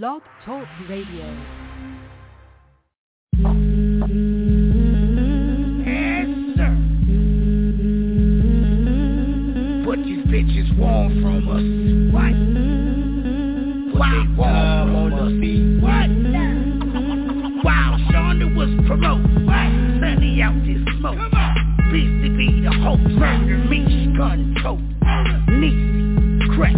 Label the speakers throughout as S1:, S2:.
S1: Blog Talk Radio.
S2: Yes, sir. What these bitches want from us? What? What they want from us? What? While Shonda was promoting, what? Sending out this smoke. BCB, the hope, murder, me, gun, tote. Niecy, crack,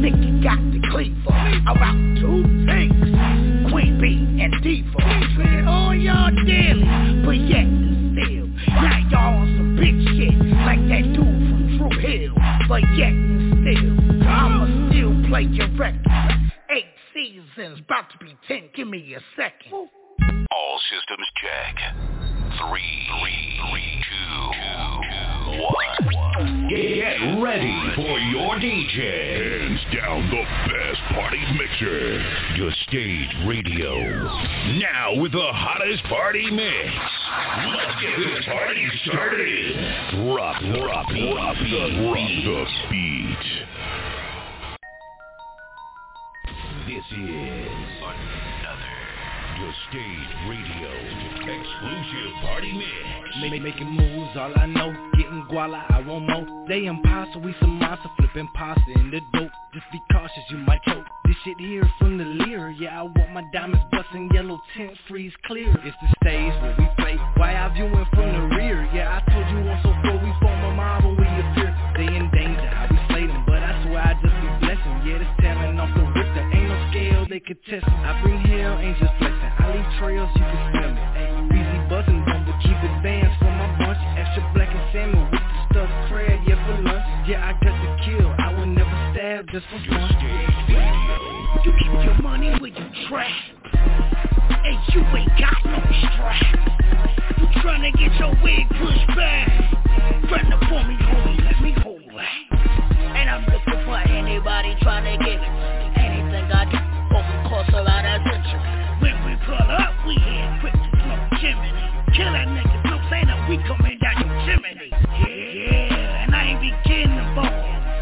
S2: Nicky got the cleaver. About two things, Queen Bee and Diva. Treated all y'all daily, but yet and still. Now y'all on some big shit, like that dude from True Hill. But yet and still, I'ma still play your record. Eight seasons, about to be ten, give me a second.
S3: All systems check. Three, three, three, two, two.
S4: Get ready for your DJ.
S5: Hands down the best party mixer.
S4: The Stage Radio.
S5: Now with the hottest party mix.
S4: Let's get this party started.
S5: Drop, drop, drop the beat. the beat.
S4: This is The Stage Radio exclusive party mix.
S6: Make, making moves, all I know, getting guala, I want more. They imposter, we some monster, flipping pasta in the dope. Just be cautious, you might choke. This shit here from the leer, yeah, I want my diamonds busting yellow tint, freeze clear. It's the stage where we play, why I viewing from the rear. Yeah, I told you once before we form a mob they me. I bring hell, angels flexing. I leave trails, you can smell me. Ay, busy buzzing, bumble, keep it bands for my bunch. Extra black and salmon with the stuffed crab, yeah, for lunch. Yeah, I got the kill, I never stab just for fun.
S2: You keep your money where you trap. And you ain't got no strap. You tryna get your wig pushed back. Run up for me, homie, let me hold that. And I'm looking for anybody tryna give it. We head quick to smoke chimney. Killing niggas, no saying that we coming down your chimney. Yeah, and I ain't be getting the.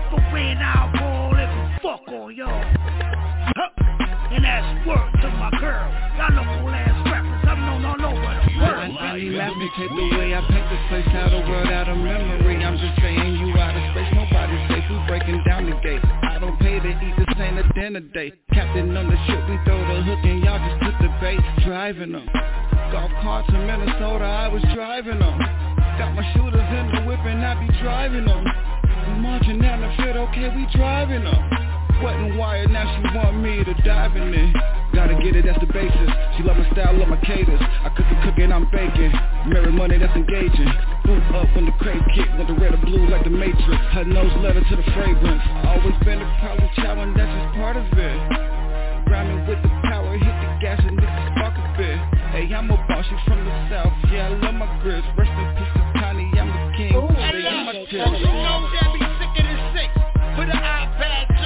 S2: But when I roll, it fuck on y'all. Huh. And that's word to my girl. Y'all local ass rappers, I'm the
S6: take the way I paint this place out of world, out of memory. I'm just saying you out of space, nobody's safe. We breaking down the gate. This ain't a dinner date. Captain on the ship, we throw the hook and y'all just put the bait. Driving them. Golf carts in Minnesota, I was driving them. Got my shooters in the whip and I be driving them. Marching down the field, okay, we driving them. And wired, now she want me to dive in it. Gotta get it, that's the basis. She love my style, love my cadence. I cook it, cook it, I'm baking. Marry money, that's engaging. Boot up when the crate kick, with the red or blue like the Matrix. Her nose letter to the fragrance. Always been a problem, child, and that's just part of it. Grinding with the power, hit the gas and niggas spark a bit. Hey, I'm a boss, you from the south. Yeah, I love my grits. Rest in peace to Tiny, I'm the king. In my
S2: You know that be sicker than sick. Put an iPad on.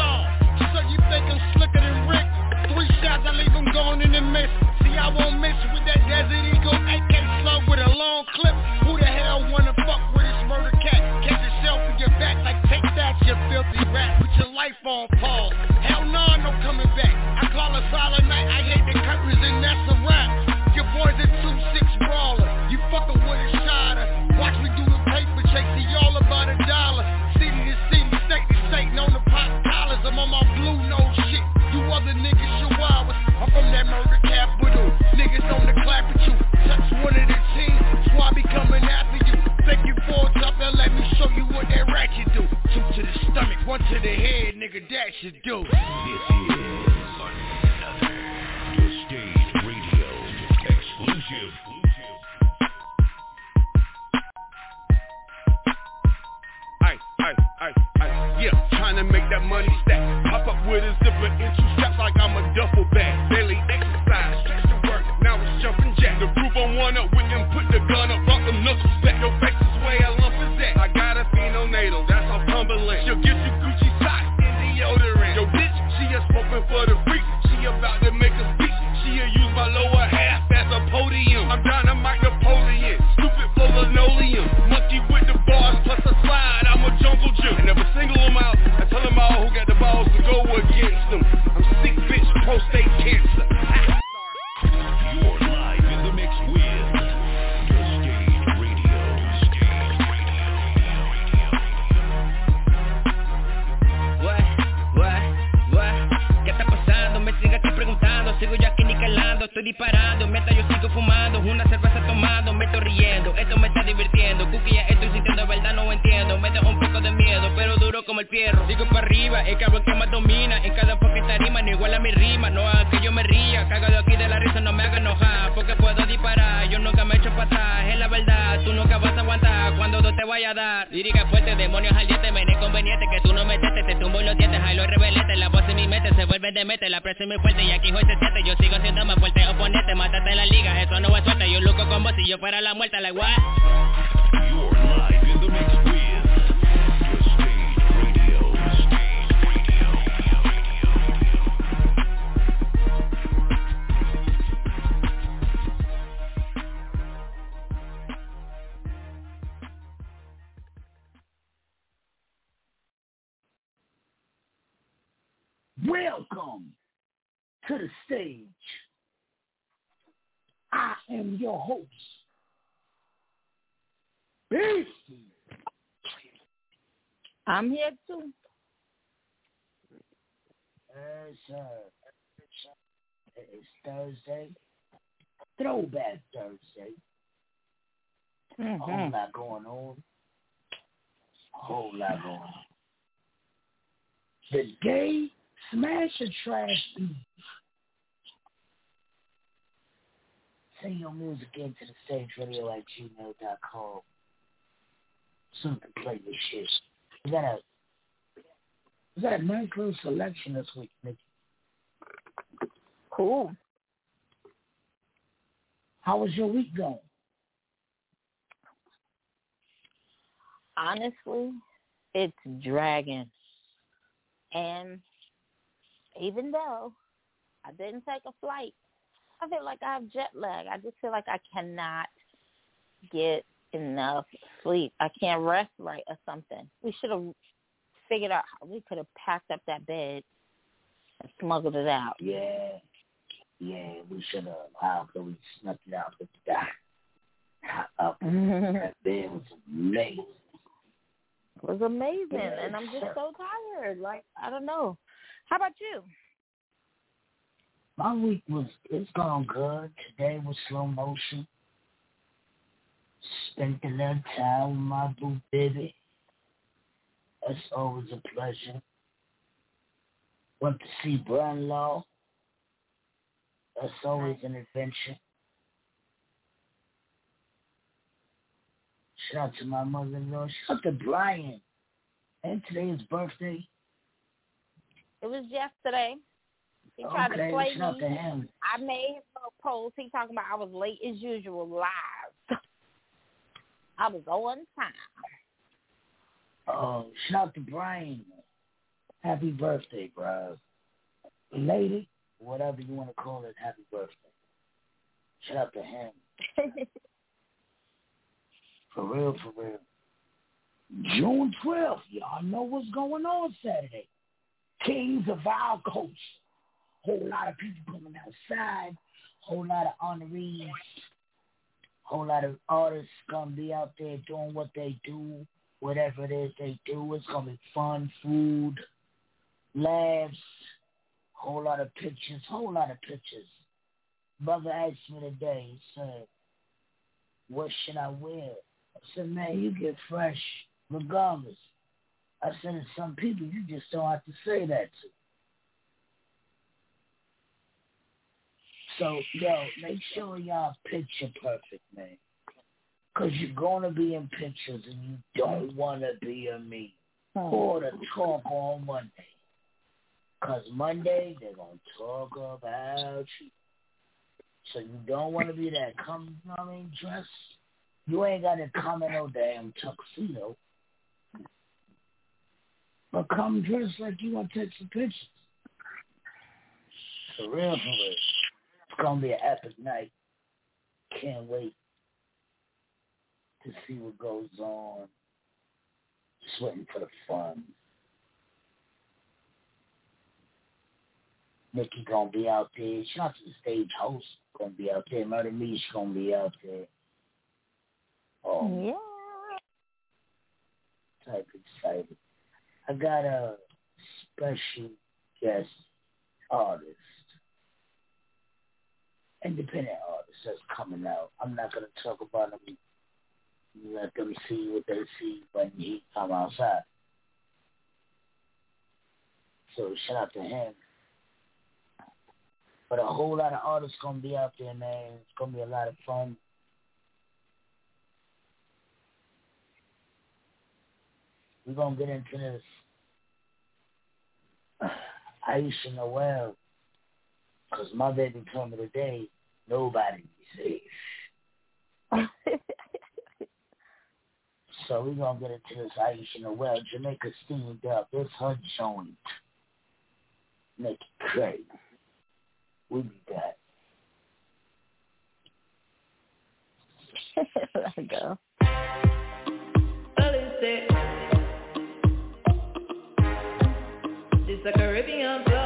S2: Gone in the mist. See, I won't miss with that Desert Eagle AK slug with a long clip. Who the hell wanna fuck with this murder cat? Catch yourself in your back like take that, you filthy rat. With your life on pause. Hell no, no coming back.
S7: Thursday. Throwback Thursday. A whole lot going on. A whole lot going on. The gay smash or trash eve. Send your music into the stage radio at gmail.com. So we can play this shit. We got a we got a nice little selection this week, Nikki.
S8: Cool.
S7: How was your week going?
S8: Honestly, it's dragging. And even though I didn't take a flight, I feel like I have jet lag. I just feel like I cannot get enough sleep. I can't rest right or something. We should have figured out how we could have packed up that bed and smuggled it out.
S7: Yeah. Yeah, we should have. Could we snuck it out with that? Up. That bed was amazing.
S8: It was amazing,
S7: Yeah,
S8: and I'm just
S7: sure.
S8: so tired. Like I don't know. How about you?
S7: My week was it's gone good. Today was slow motion. Spent a little time with my boo baby. That's always a pleasure. Went to see brother-in-law. That's always an adventure. Shout out to my mother-in-law. Shout out to Brian. And today is birthday.
S8: It was yesterday. He tried to play
S7: shout out to
S8: me.
S7: him.
S8: I made him a post. He talking about I was late as usual live. I was on time.
S7: Oh, shout out to Brian. Happy birthday, bro. Lady, whatever you want to call it, happy birthday. Shout out to him. For real, for real. June 12th, y'all know what's going on Saturday. Kings of our coast. Whole lot of people coming outside. Whole lot of honorees. Whole lot of artists gonna be out there doing what they do, whatever it is they do. It's gonna be fun, food, laughs, whole lot of pictures, whole lot of pictures. Brother asked me today, he said, what should I wear? I said, man, you get fresh regardless. I said, to some people, you just don't have to say that to. So, yo, make sure y'all picture perfect, man. Because you're going to be in pictures and you don't want to be a me. Or to talk on Monday. Because Monday, they're going to talk about you. So you don't want to be that come, I mean, dress. You ain't got to come in no damn tuxedo. But come dressed like you want to take some pictures. For real, for real. It's going to be an epic night. Can't wait to see what goes on. Just waiting for the fun. Nikki gonna be out there. Shout out to the stage host gonna be out there. Murder Meesh gonna be out there. Oh,
S8: Yeah.
S7: type excited. I got a special guest artist, independent artist that's coming out. I'm not gonna talk about them. Let them see what they see when he come outside. So shout out to him. But a whole lot of artists gonna be out there, man. It's gonna be a lot of fun. We're gonna get into this Aisha Noel. Cause my baby told me today, nobody be safe. So we're gonna get into this Aisha Noel. Jamaica steamed up. It's her joint. Make it great. We be back.
S8: Let it go.
S9: This a Caribbean club.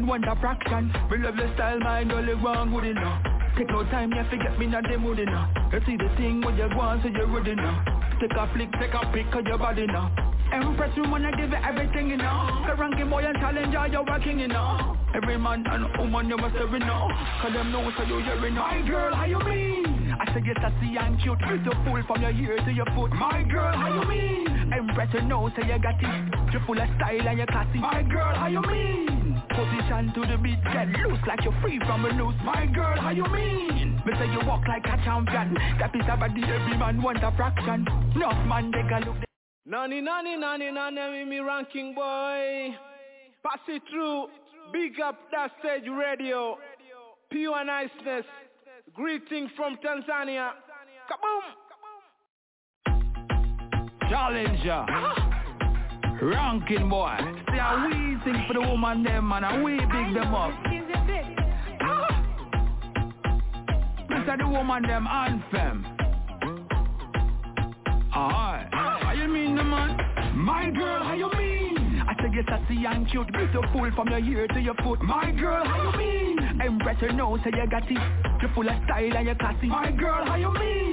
S10: Man a fraction. Me love your style, my girl, you want good enough. Take no time, you forget me not the mood enough. You see the thing when you want, so you're good enough. Take a flick, take a pic of your body now. Empress woman, I give you everything, you know. The ranking boy and challenger, you're working, you know. Every man and woman, you must have, you know. Cause them know, so you hear, you know. My girl, how you mean? I say you're sassy and cute, beautiful from your ear to your foot. My girl, how you mean? Empress, you know, so you got it. You're full of style and you're classy. My girl, how you mean? Position to the beat, get loose like you're free from a noose. My girl, how you mean? Me say you walk like a champion. That is a body every man want a fraction. Enough man, they can look.
S11: Nani, nani, nani, nani, me ranking boy. Pass it through. Big up that stage radio. Pure niceness.
S12: Greeting from Tanzania. Kaboom!
S10: Challenger. Ranking boy. See how we sing for the woman them man and we big them up. This are the woman them anthem. Alright. How you mean the man? My girl, how you mean? I say you're sassy and cute, beautiful from your ear to your foot. My girl, how you mean? Empress, you know, say you got it. You're full of style and you're classy. My girl, how you mean?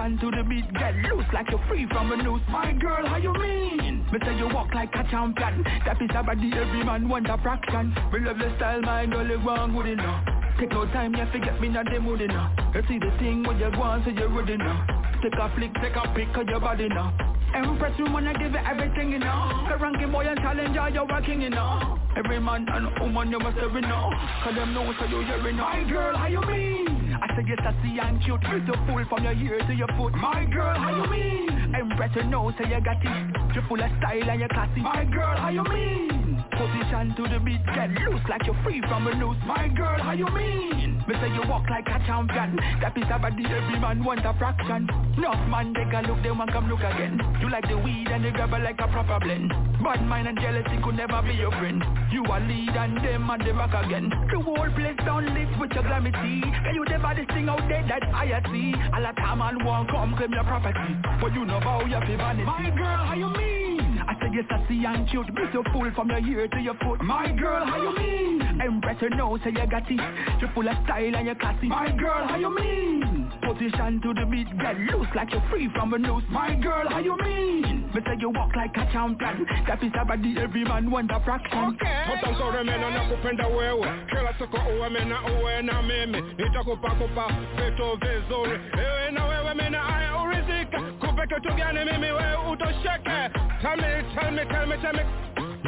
S10: Position to the beat, get loose like you're free from a noose. My girl, how you mean? Me say you walk like a champion. That is a body every man want a fraction. We love your style, girl, you want good enough. Take no time, you forget me not the mood enough. You see the thing when you on, so you're ready now. Take a flick, take a pic of your body now. Empress woman, I give you everything, you know. The ranking boy and challenger, you're working, you know. Every man and woman, you must have know. Cause them know so you hearing. My girl, how you mean? I say yes, you're sassy and cute, beautiful from your ear to your foot. My girl, how you mean? Empress, you know, so you got it. You're full of style and you're classy. My girl, how you mean? Position to the beat, get loose like you're free from a noose. My girl, how you mean? Me say you walk like a champion. That is a body every man want a fraction. Enough man, take a look, they want come look again. You like the weed and the grabber like a proper blend. Bad mind and jealousy could never be your friend. You a lead and them and the back again. The whole place down lit with your glamity. Can you never this thing out there that I see? A lot of man won't come claim your property. But you know how you feel vanity. My girl, how you mean? I say you're sassy and cute, beautiful from your ear to your foot. My girl, how you mean? Empress, you know, say you got it. You're full of style and you're classy. My girl, how you mean? Position to the beat, get loose like you're free from a noose. My girl, how you mean? Me say you walk like a champion. That is a body every man want a fraction.
S13: Mutansore mena na kupenda wewe kila siku uwe mena uwe na mimi nitakupa kupa vitu vizuri ewe na wewe mena aya urizika kupe kitu gani mimi wewe utosheke tell me tell me tell me tell me.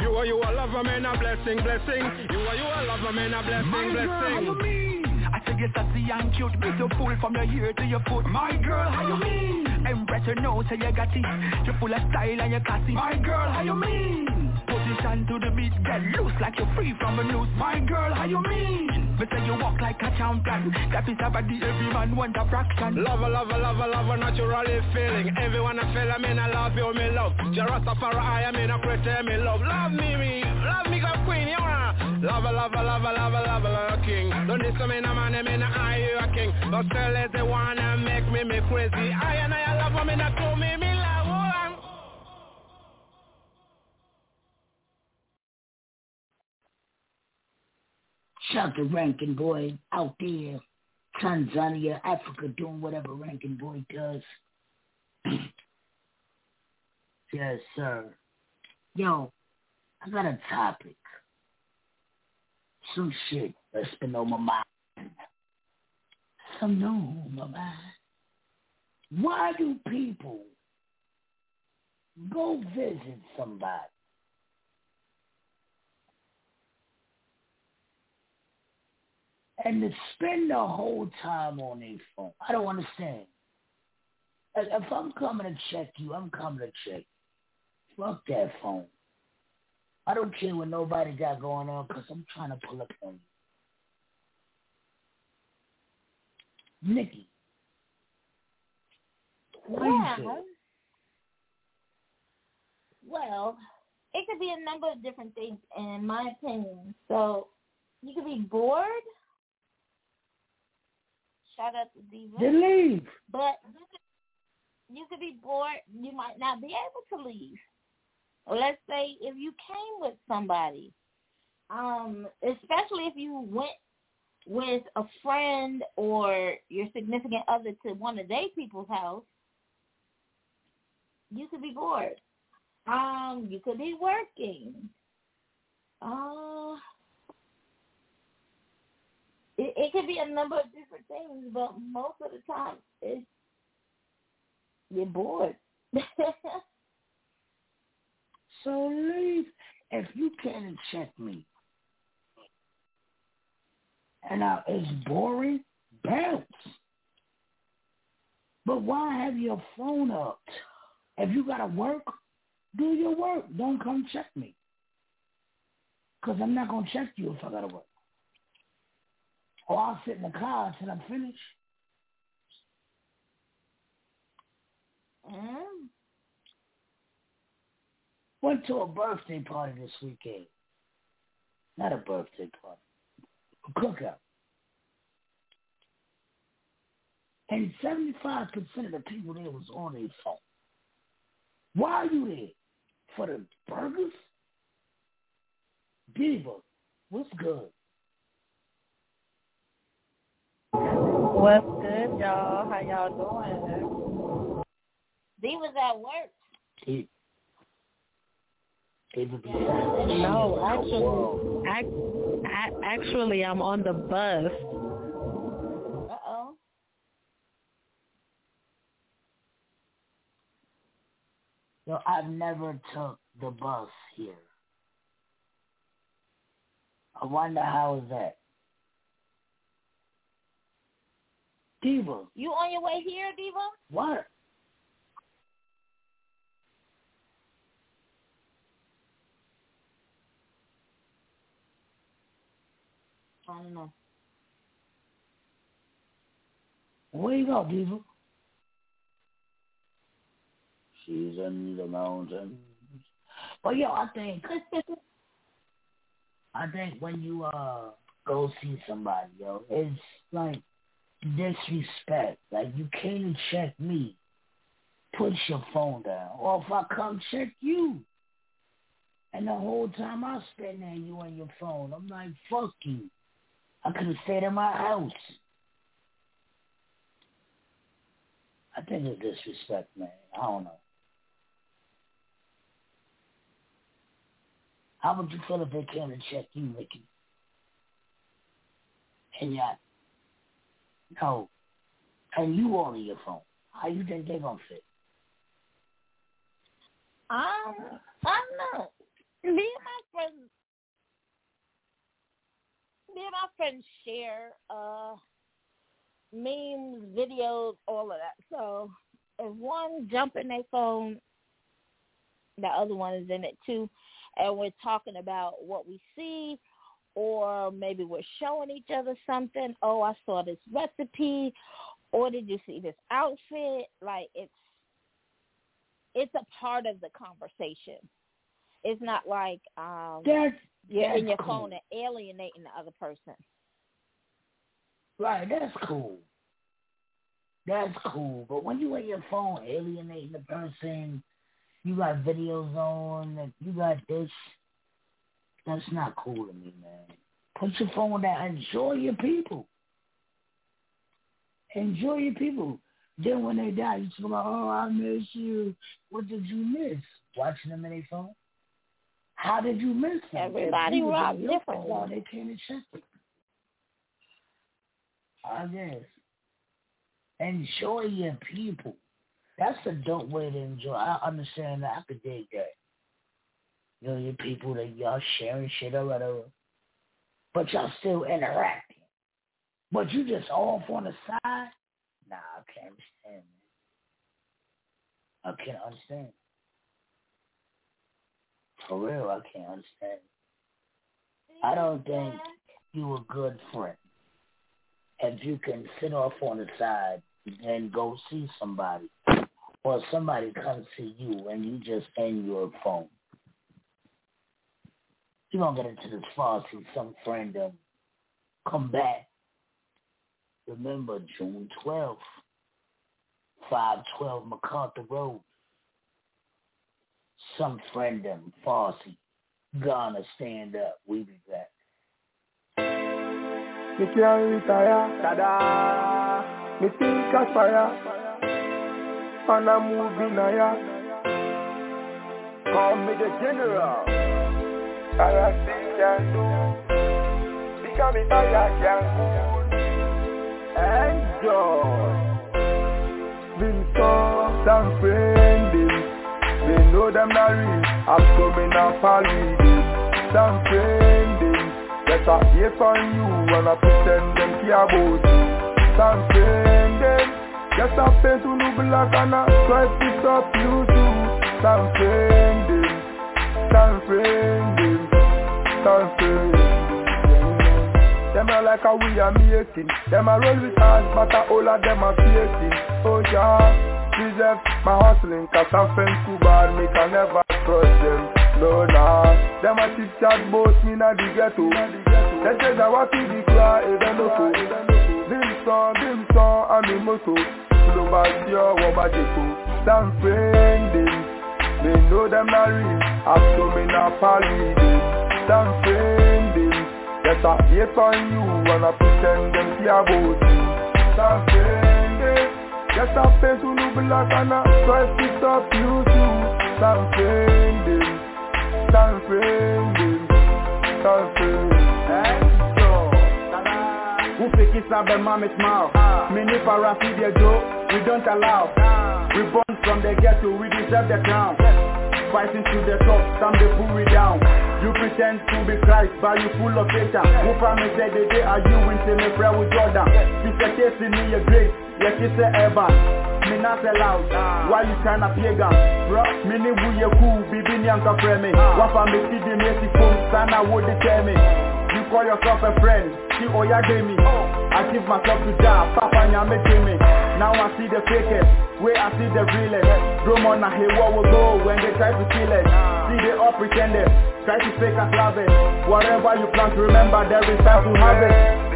S13: You are you a lover man a blessing blessing. You are you a lover man a blessing
S10: My girl, how you
S13: blessing?
S10: I say you're sassy and cute, beautiful from your ear to your foot. My girl, how you mean? Empress, you know, say you got it. You're full of style and you're classy. My girl, how you mean? Position to the beat, get loose like you're free from a noose. My girl, how you mean? Me say you walk like a champion. That is a body every man want a fraction.
S13: Lover, lover, lover, lover, naturally feeling Everyone I feel, I mean I love you, me love Jarastafari, I mean I pretend me love Love me, me, love me, God queen, you wanna Lover, lover, lover, lover, lover, lover, king Don't this to me, no man, I mean I, you a king But still is the make me, me crazy I and I love me, me, love,
S7: Shout to Rankin Boy out there, Tanzania, Africa, doing whatever Rankin Boy does. yes, sir. Yo, I got a topic. Some shit that's been on my mind. On my mind. Why do people go visit somebody and to spend the whole time on their phone. I don't understand. If I'm coming to check you, I'm coming to check. you. Fuck that phone. I don't care what nobody got going on because I'm trying to pull up on you. Nikki. What do you say?
S8: Well, well, it could be a number of different things in my opinion. So you could be bored. Shout out to Diva.
S7: Then leave.
S8: But you could, you could be bored. You might not be able to leave. Or let's say if you came with somebody, um, especially if you went with a friend or your significant other to one of their people's house, you could be bored. Um, you could be working. Uh, it, it could be a number of different things, but most of the time it's you're bored.
S7: So leave. If you can't check me, and now it's boring, bounce. But why have your phone up? If you gotta work, do your work. Don't come check me. Cause I'm not gonna check you if I gotta work. Or I'll sit in the car until I'm finished.
S8: Mm.
S7: Went to a birthday party this weekend. Not a birthday party. A cookout. And 75% of the people there was on their phone. Why are you there? For the burgers? Diva, what's good?
S14: What's good, y'all? How y'all doing?
S8: D was at work.
S7: He, Diva be
S14: No, actually, act, a- actually, I'm on the bus.
S8: Uh oh.
S7: Yo, I've never took the bus here. I wonder how is that? Diva,
S8: You on your way here, Diva?
S7: what?
S8: I don't know.
S7: Where you go, Diva? She's in the mountains. But yo, I think I think when you uh go see somebody, yo, it's like disrespect. Like you came to check me. Put your phone down. Or if I come check you. And the whole time I spend there you on your phone. I'm like, fuck you. I could have stayed in my house. I think it's disrespect, man. I don't know. How would you feel if they came to check you, Ricky? And yeah, no, and you on your phone. How you think they gonna fit?
S8: Um, I don't know. Me and my friends, me and my friends share uh memes, videos, all of that. So if one jump in their phone, the other one is in it too, and we're talking about what we see, or maybe we're showing each other something. Oh, I saw this recipe, or did you see this outfit? Like it's it's a part of the conversation. It's not like um you're in your
S7: cool.
S8: phone and alienating the other person.
S7: Right, that's cool. That's cool. But when you in your phone alienating the person, you got videos on, you got this, that's not cool to me, man. Put your phone down. Enjoy your people. Enjoy your people. Then when they die, you talk about, oh, I miss you. What did you miss? Watching them in their phone? How did you miss? If
S8: Everybody
S7: you was
S8: rock
S7: on your
S8: differently.
S7: phone, They came and checked it. I guess. Enjoy your people. That's a dope way to enjoy. I understand that. I could dig that. You know, your people that y'all sharing shit or whatever. But y'all still interacting. But you just off on the side? Nah, I can't understand, man. I can't understand. For real, I can't understand. I don't think you a good friend if you can sit off on the side and go see somebody, or somebody come see you and you just in your phone. You don't get into this far see some friend um, come back. Remember June twelfth, five twelve MacArthur Road. Some friend of Farsi gonna stand up. We be back.
S15: Me can't retire, tada. Me think of fire, and I'm moving higher. Call me the general. I think can do. Because me tired can cool. Enjoy. Vincent and friendly. They know them not real. I'm coming up with it. Some friendly. Get a hate on you and I pretend them care about you. Some friendly. Get a pay to no black and I try to stop you too. Some friendly. Some friendly. Some friendly. Them a like how we are making. Them a roll with us, but all of them are faking. Oh yeah. Preserve my hustling, cause I'm friends too bad, me can never trust them. No, nah. Them a chit chat both me na the ghetto. They say that what we declare, it don't know. Bim song, bim song, I'm in moto. Slow back your woman, Some friending. They know them not real, so me not palliative. Some friending. Yes, I hate on you, wanna pretend them care about you. Some friending. Yes, I pay to no black and I try to stop you too. Stand friending, stand friending, stand friending.
S16: Who fake it up the mouth? Many para feed their we don't allow. We born from the ghetto, we deserve the crown. Fighting to the top, some they pull we down. You pretend to be Christ, but you full of Satan. Who promise that the day are you into me prayer with Jordan? It's a case in me your grace. Yes, it's a ever. Me not loud. Why you tryna pagan? Bro, me ni bu ye cool. Bibi ni anka frame me. Wafa me see the messy phone. Sana would tell me. You call yourself a friend. See oya gave me. I give myself to die. Papa nyame me. Now I see the fakest. Where I see the realest. Drum on a hey what will go when they try to kill it. See they all pretenders. Try to fake us love it. Whatever you plan to remember, there is time to have it.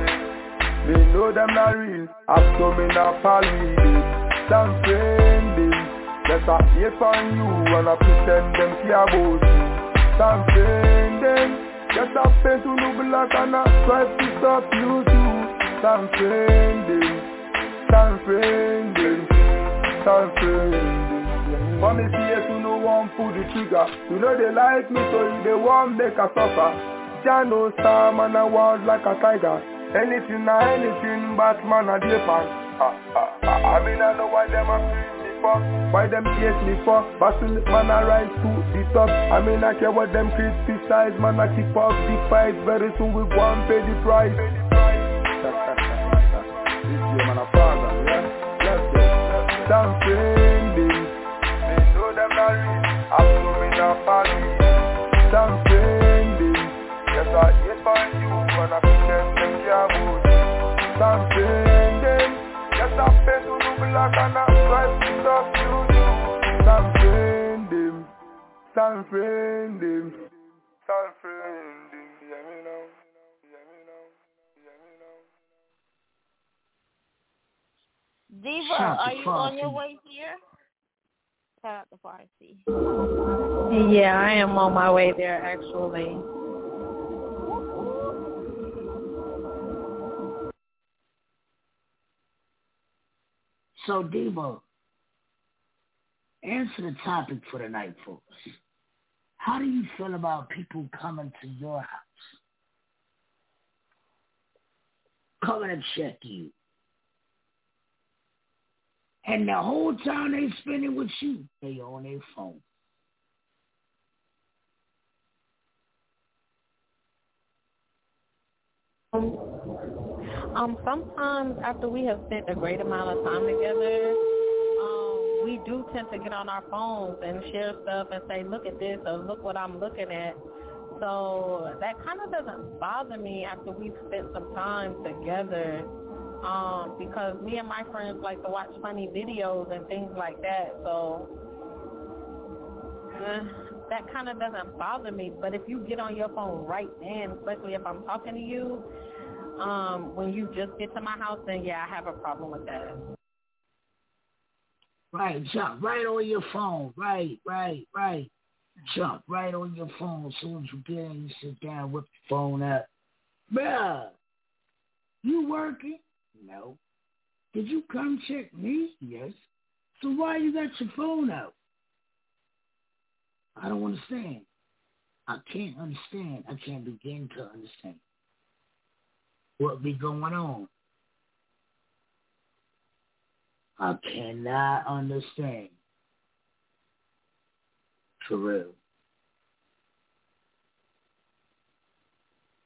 S15: They know them not real, I'm coming up all with Some friending, yes I hate on you and I pretend them care about you Some friending, yes I pay to no black and I try to stop you too Some friending, some friending, some friending For me see to no one pull the trigger You know they like me so they want make a suffer Jah know star man I want like a tiger Anything or anything, Batman a day pan. Ah, ah, ah. I mean I know why them a freeze me for, why them hate me for. Battle man a rise to the top. I mean I care what them criticize, man I keep up the fight. Very soon we and pay the price. father, yeah. Let's go. Some they know them not real. I'm doing a party. Some friending, yes I hate on you when I pretend them care about you. Some friending, yes I pay to black and I try to stop you too. Some friending, some friending, some
S8: Diva, are
S7: to
S8: you on your way here? Shout out to Farsi.
S14: Yeah, I am on my way there actually.
S7: So, Debo, answer the topic for the night for. How do you feel about people coming to your house? Coming to check you. And the whole time they spending with you, they on their phone.
S14: Um, sometimes after we have spent a great amount of time together, um, we do tend to get on our phones and share stuff and say, look at this or look what I'm looking at. So that kind of doesn't bother me after we've spent some time together um, because me and my friends like to watch funny videos and things like that. So uh, that kind of doesn't bother me. But if you get on your phone right then, especially if I'm talking to you, um, when you just get to my house, then yeah, I have a problem with that.
S7: Right, jump right on your phone. Right, right, right. Jump right on your phone. As soon as you get in, you sit down, whip the phone up. Bruh, you working? No. Did you come check me? Yes. So why you got your phone out? I don't understand. I can't understand. I can't begin to understand what be going on. I cannot understand. For real.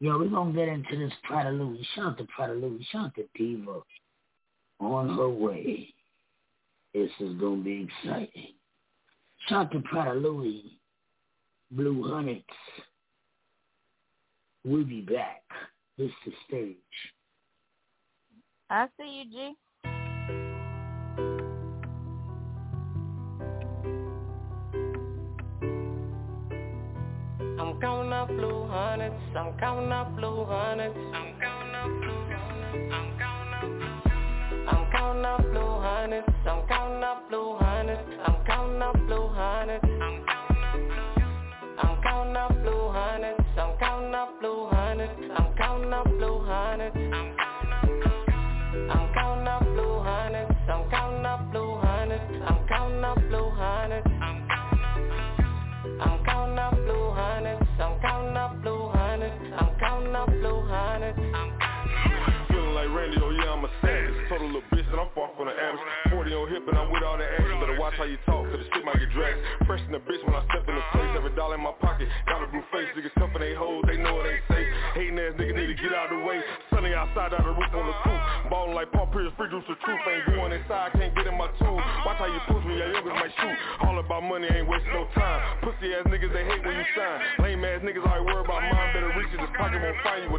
S7: Yo, we're gonna get into this Prada Louie. Shout out to Prada Louie. Shout out to Diva. On her way. This is gonna be exciting. Shout out to Prada Louie. Blue Hunnets. We'll be back. This the stage.
S8: I see you, G.
S17: counting up blue hundreds. I'm counting up blue hundreds. I'm counting up blue hundreds. I'm counting up blue. I'm counting up blue hundreds. I'm counting up blue hundreds. I'm counting up blue hundreds.
S18: Talk, cause the shit might get dragged Fresh in the bitch when I step in the place. Every dollar in my pocket, got a blue face. Niggas stuffing they hoes, they know it ain't safe. Hating ass niggas need to get out of the way. Sunny outside, out the roof on the coupe Ballin' like Paul Pierce, free juice the truth. Ain't going inside, can't get in my tube Watch how you push me, your youngers might shoot. All about money, ain't wasting no time. Pussy ass niggas, they hate when you shine. Lame ass niggas, always worry about mine. Better reach in this pocket, won't find you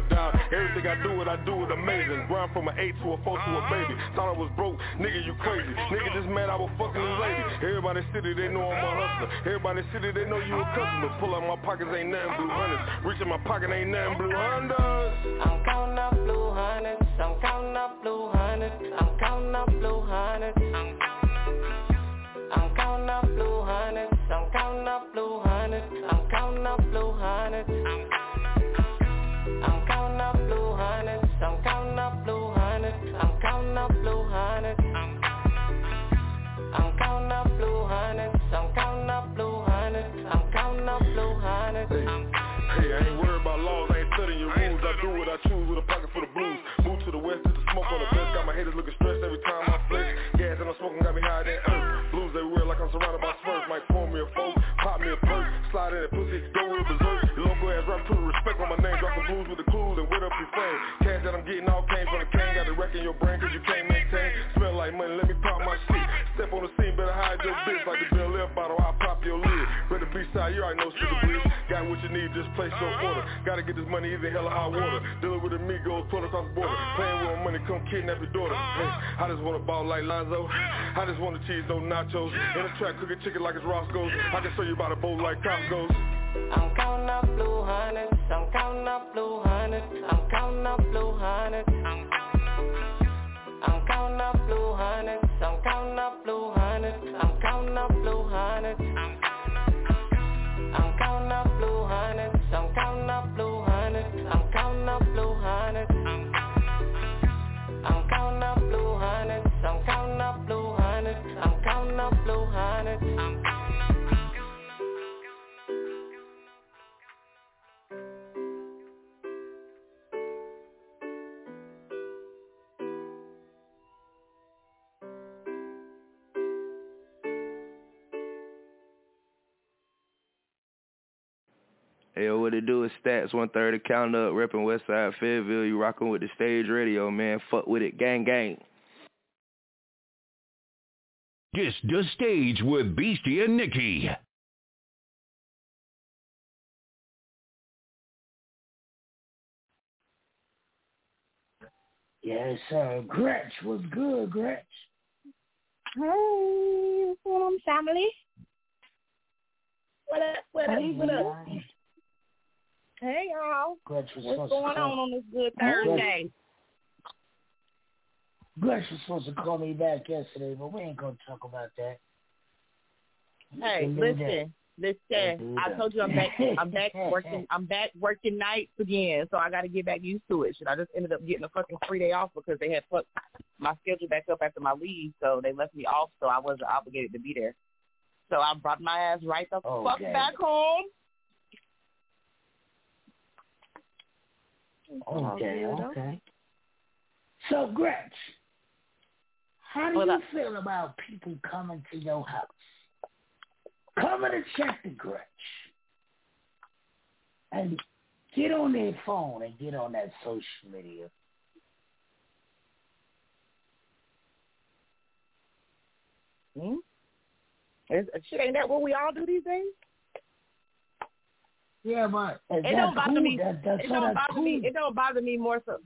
S18: I do, it amazing. Grind from an 8 to a 4 to a baby. Thought I was broke, nigga you crazy. Nigga just mad I was fucking this lady. Everybody in the city, they know I'm a hustler. Everybody in the city, they know you a customer. Pull out my pockets, ain't nothing blue hundreds. Reach in my pocket, ain't nothing blue hundreds.
S17: I'm counting up blue hundreds. I'm counting up blue hundreds. I'm counting up blue hundreds.
S18: got my haters looking stressed. Need, this place your order Gotta get this money either hell or high water Dealing with amigos, pull across the border Playing with my money, come kidnap your daughter hey, I just wanna ball like Lonzo I just wanna cheese, no nachos In the track, cooking chicken like it's Roscoe's I can show you about a boat like Costco's
S17: I'm counting up blue hundreds. I'm counting up blue hundreds. I'm counting up blue hundreds. I'm counting up blue hundreds. I'm counting up blue hundreds. I'm counting up blue hundreds. I'm
S19: Hey, yo, what it do is stats one thirty count up, repping Westside Fayetteville. You rocking with the stage radio, man. Fuck with it, gang gang.
S4: This the stage with Beastie and Nikki.
S7: Yes, sir. Uh, Gretch was good, Gretch.
S20: Hey, what's going family? What up, what up, what up? Hey, y'all. What's going on on this good Thursday?
S7: Gretch was supposed to call me back yesterday, but we ain't gonna talk about that.
S20: Hey, listen, listen. I told you I'm back. I'm back working. I'm back working nights again, so I got to get back used to it. I just ended up getting a fucking free day off because they had fucked my schedule back up after my leave, so they left me off, so I wasn't obligated to be there. So I brought my ass right the oh,
S7: fuck
S20: back home.
S7: Okay, okay. So, Gretch, how do
S20: What
S7: you
S20: up?
S7: feel about people coming to your house? Coming to check the Gretch. And get on their phone and get on that social media.
S20: Hmm? Is, shit, ain't that what we all do these days?
S7: Yeah, but
S20: it don't bother me. it don't bother me. It don't bother me more so.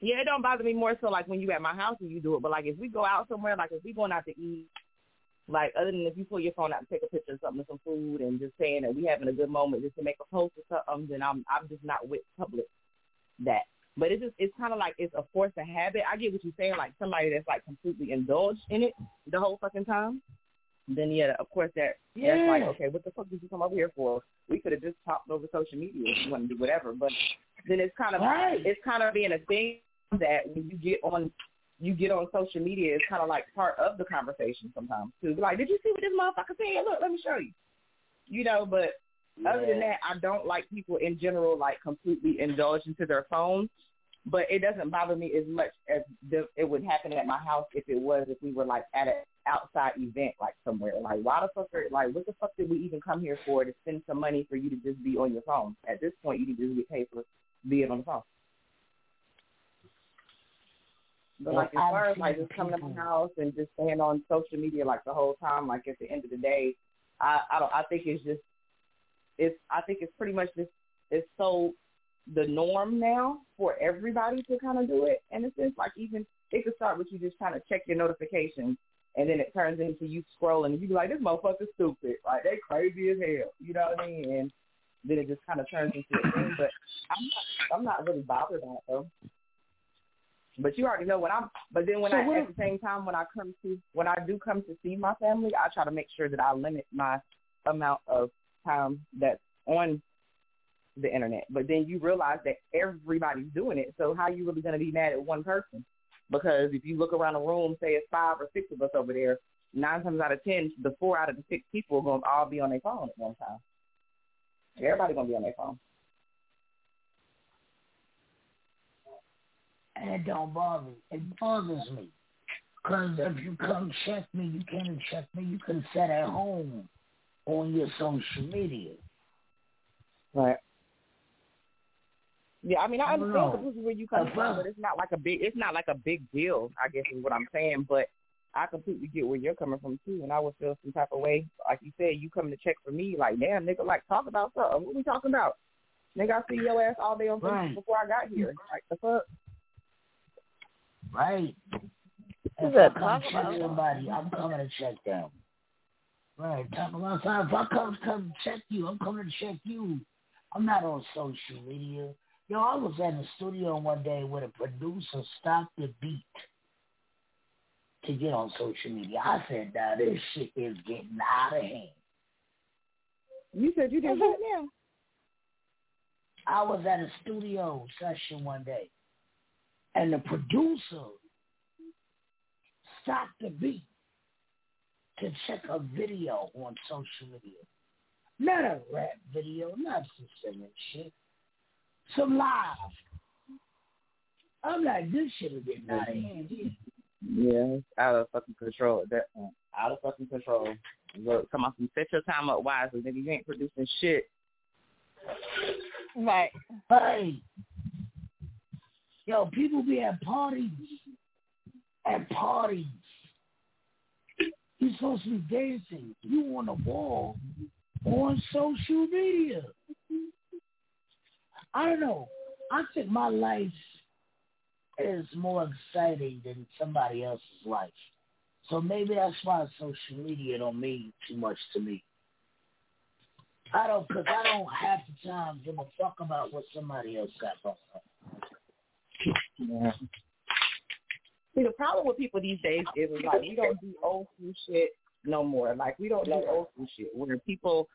S20: Yeah, it don't bother me more so like when you at my house and you do it. But like if we go out somewhere, like if we going out to eat, like other than if you pull your phone out and take a picture of something, some food, and just saying that we having a good moment just to make a post or something, then I'm I'm just not with public that. But it's just it's kind of like it's a force of habit. I get what you're saying, like somebody that's like completely indulged in it the whole fucking time. Then yeah, of course that
S7: yeah.
S20: that's like okay, what the fuck did you come over here for? We could have just talked over social media if you want to do whatever. But then it's kind of
S7: right.
S20: it's kind of being a thing that when you get on you get on social media, it's kind of like part of the conversation sometimes too. Like, did you see what this motherfucker said? Look, let me show you. You know, but yeah. other than that, I don't like people in general like completely indulge into their phones. But it doesn't bother me as much as the, it would happen at my house if it was if we were like at an outside event like somewhere. Like, why the fuck are like what the fuck did we even come here for to spend some money for you to just be on your phone? At this point, you need to just get paid for being on the phone. But like as far as like just coming to my house and just staying on social media like the whole time, like at the end of the day, I I don't I think it's just it's I think it's pretty much just it's so the norm now for everybody to kind of do it. And it's just like even it could start with you just trying to check your notifications, and then it turns into you scrolling, and you be like, "This motherfucker's stupid. Like they crazy as hell." You know what I mean? And then it just kind of turns into a thing. But I'm not I'm not really bothered by it though. But you already know when I'm. But then when
S7: so
S20: I
S7: what,
S20: at the same time when I come to when I do come to see my family, I try to make sure that I limit my amount of time that's on the internet. But then you realize that everybody's doing it. So how are you really going to be mad at one person? Because if you look around the room, say it's five or six of us over there, nine times out of ten, the four out of the six people are going to all be on their phone at one time. Everybody's going to be on their phone.
S7: And it don't bother me. It bothers me. Because if you come check me, you can't check me. You can sit at home on your social media.
S20: Right. Yeah, I mean I
S7: I don't
S20: understand
S7: know.
S20: completely where you come from, but it's not like a big it's not like a big deal, I guess is what I'm saying. But I completely get where you're coming from too, and I would feel some type of way. Like you said, you come to check for me, like damn nigga, like talk about something. What we talking about? Nigga, I see your ass all day on Facebook
S7: Right.
S20: before I got here. Like the fuck?
S7: Right. If
S20: that
S7: I come
S20: talking
S7: check
S20: about?
S7: somebody, I'm coming to check them. Right. Talk about time. If I come come check you, I'm coming to check you. I'm not on social media. Yo, I was at the studio one day where the producer stopped the beat to get on social media. I said, now this shit is getting out of hand.
S20: You said you did what now?
S7: I was at a studio session one day, and the producer stopped the beat to check a video on social media. Not a rap video, not some singing shit. Some live. I'm like, this shit is getting out of hand.
S20: Yeah, it's out of fucking control at that point. Out of fucking control. Look, come on, some set your time up wisely, nigga. You ain't producing shit.
S8: Right.
S7: Hey, yo, people be at parties. At parties. You're supposed to be dancing. You on the wall on social media. I don't know. I think my life is more exciting than somebody else's life. So maybe that's why social media don't mean too much to me. I don't, cause I don't half the time to give a fuck about what somebody else got going on.
S20: Yeah. See, the problem with people these days is, is like we don't do old school shit no more. Like we don't do old school shit where people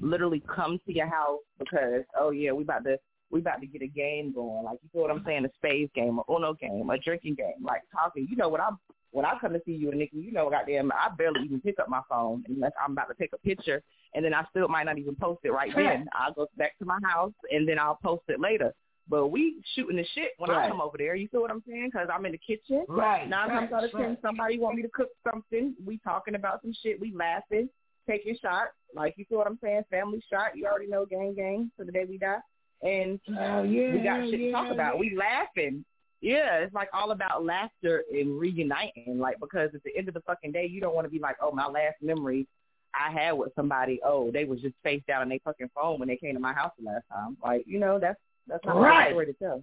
S20: literally come to your house because oh yeah, we about to we about to get a game going. Like you feel what I'm saying? A spades game, a Uno game, a drinking game, like talking. You know what I'm when I come to see you and Nikki, you know goddamn I barely even pick up my phone unless I'm about to take a picture and then I still might not even post it right then. I'll go back to my house and then I'll post it later. But we shooting the shit when I come over there. You feel what I'm saying? Because I'm in the kitchen.
S7: Right,
S20: Nine times
S7: right,
S20: out of ten,
S7: right.
S20: somebody want me to cook something. We talking about some shit. We laughing, taking shots. Like you feel what I'm saying? Family shot. You already know, gang gang to the day we die. And
S7: Oh, yeah,
S20: we got shit to
S7: yeah,
S20: talk about. We laughing. Yeah, it's like all about laughter and reuniting. Like because at the end of the fucking day, you don't want to be like, oh, my last memory. I had with somebody, oh, they was just face down on their fucking phone when they came to my house the last time. Like, you know, that's that's not
S7: Right.
S20: a story to tell.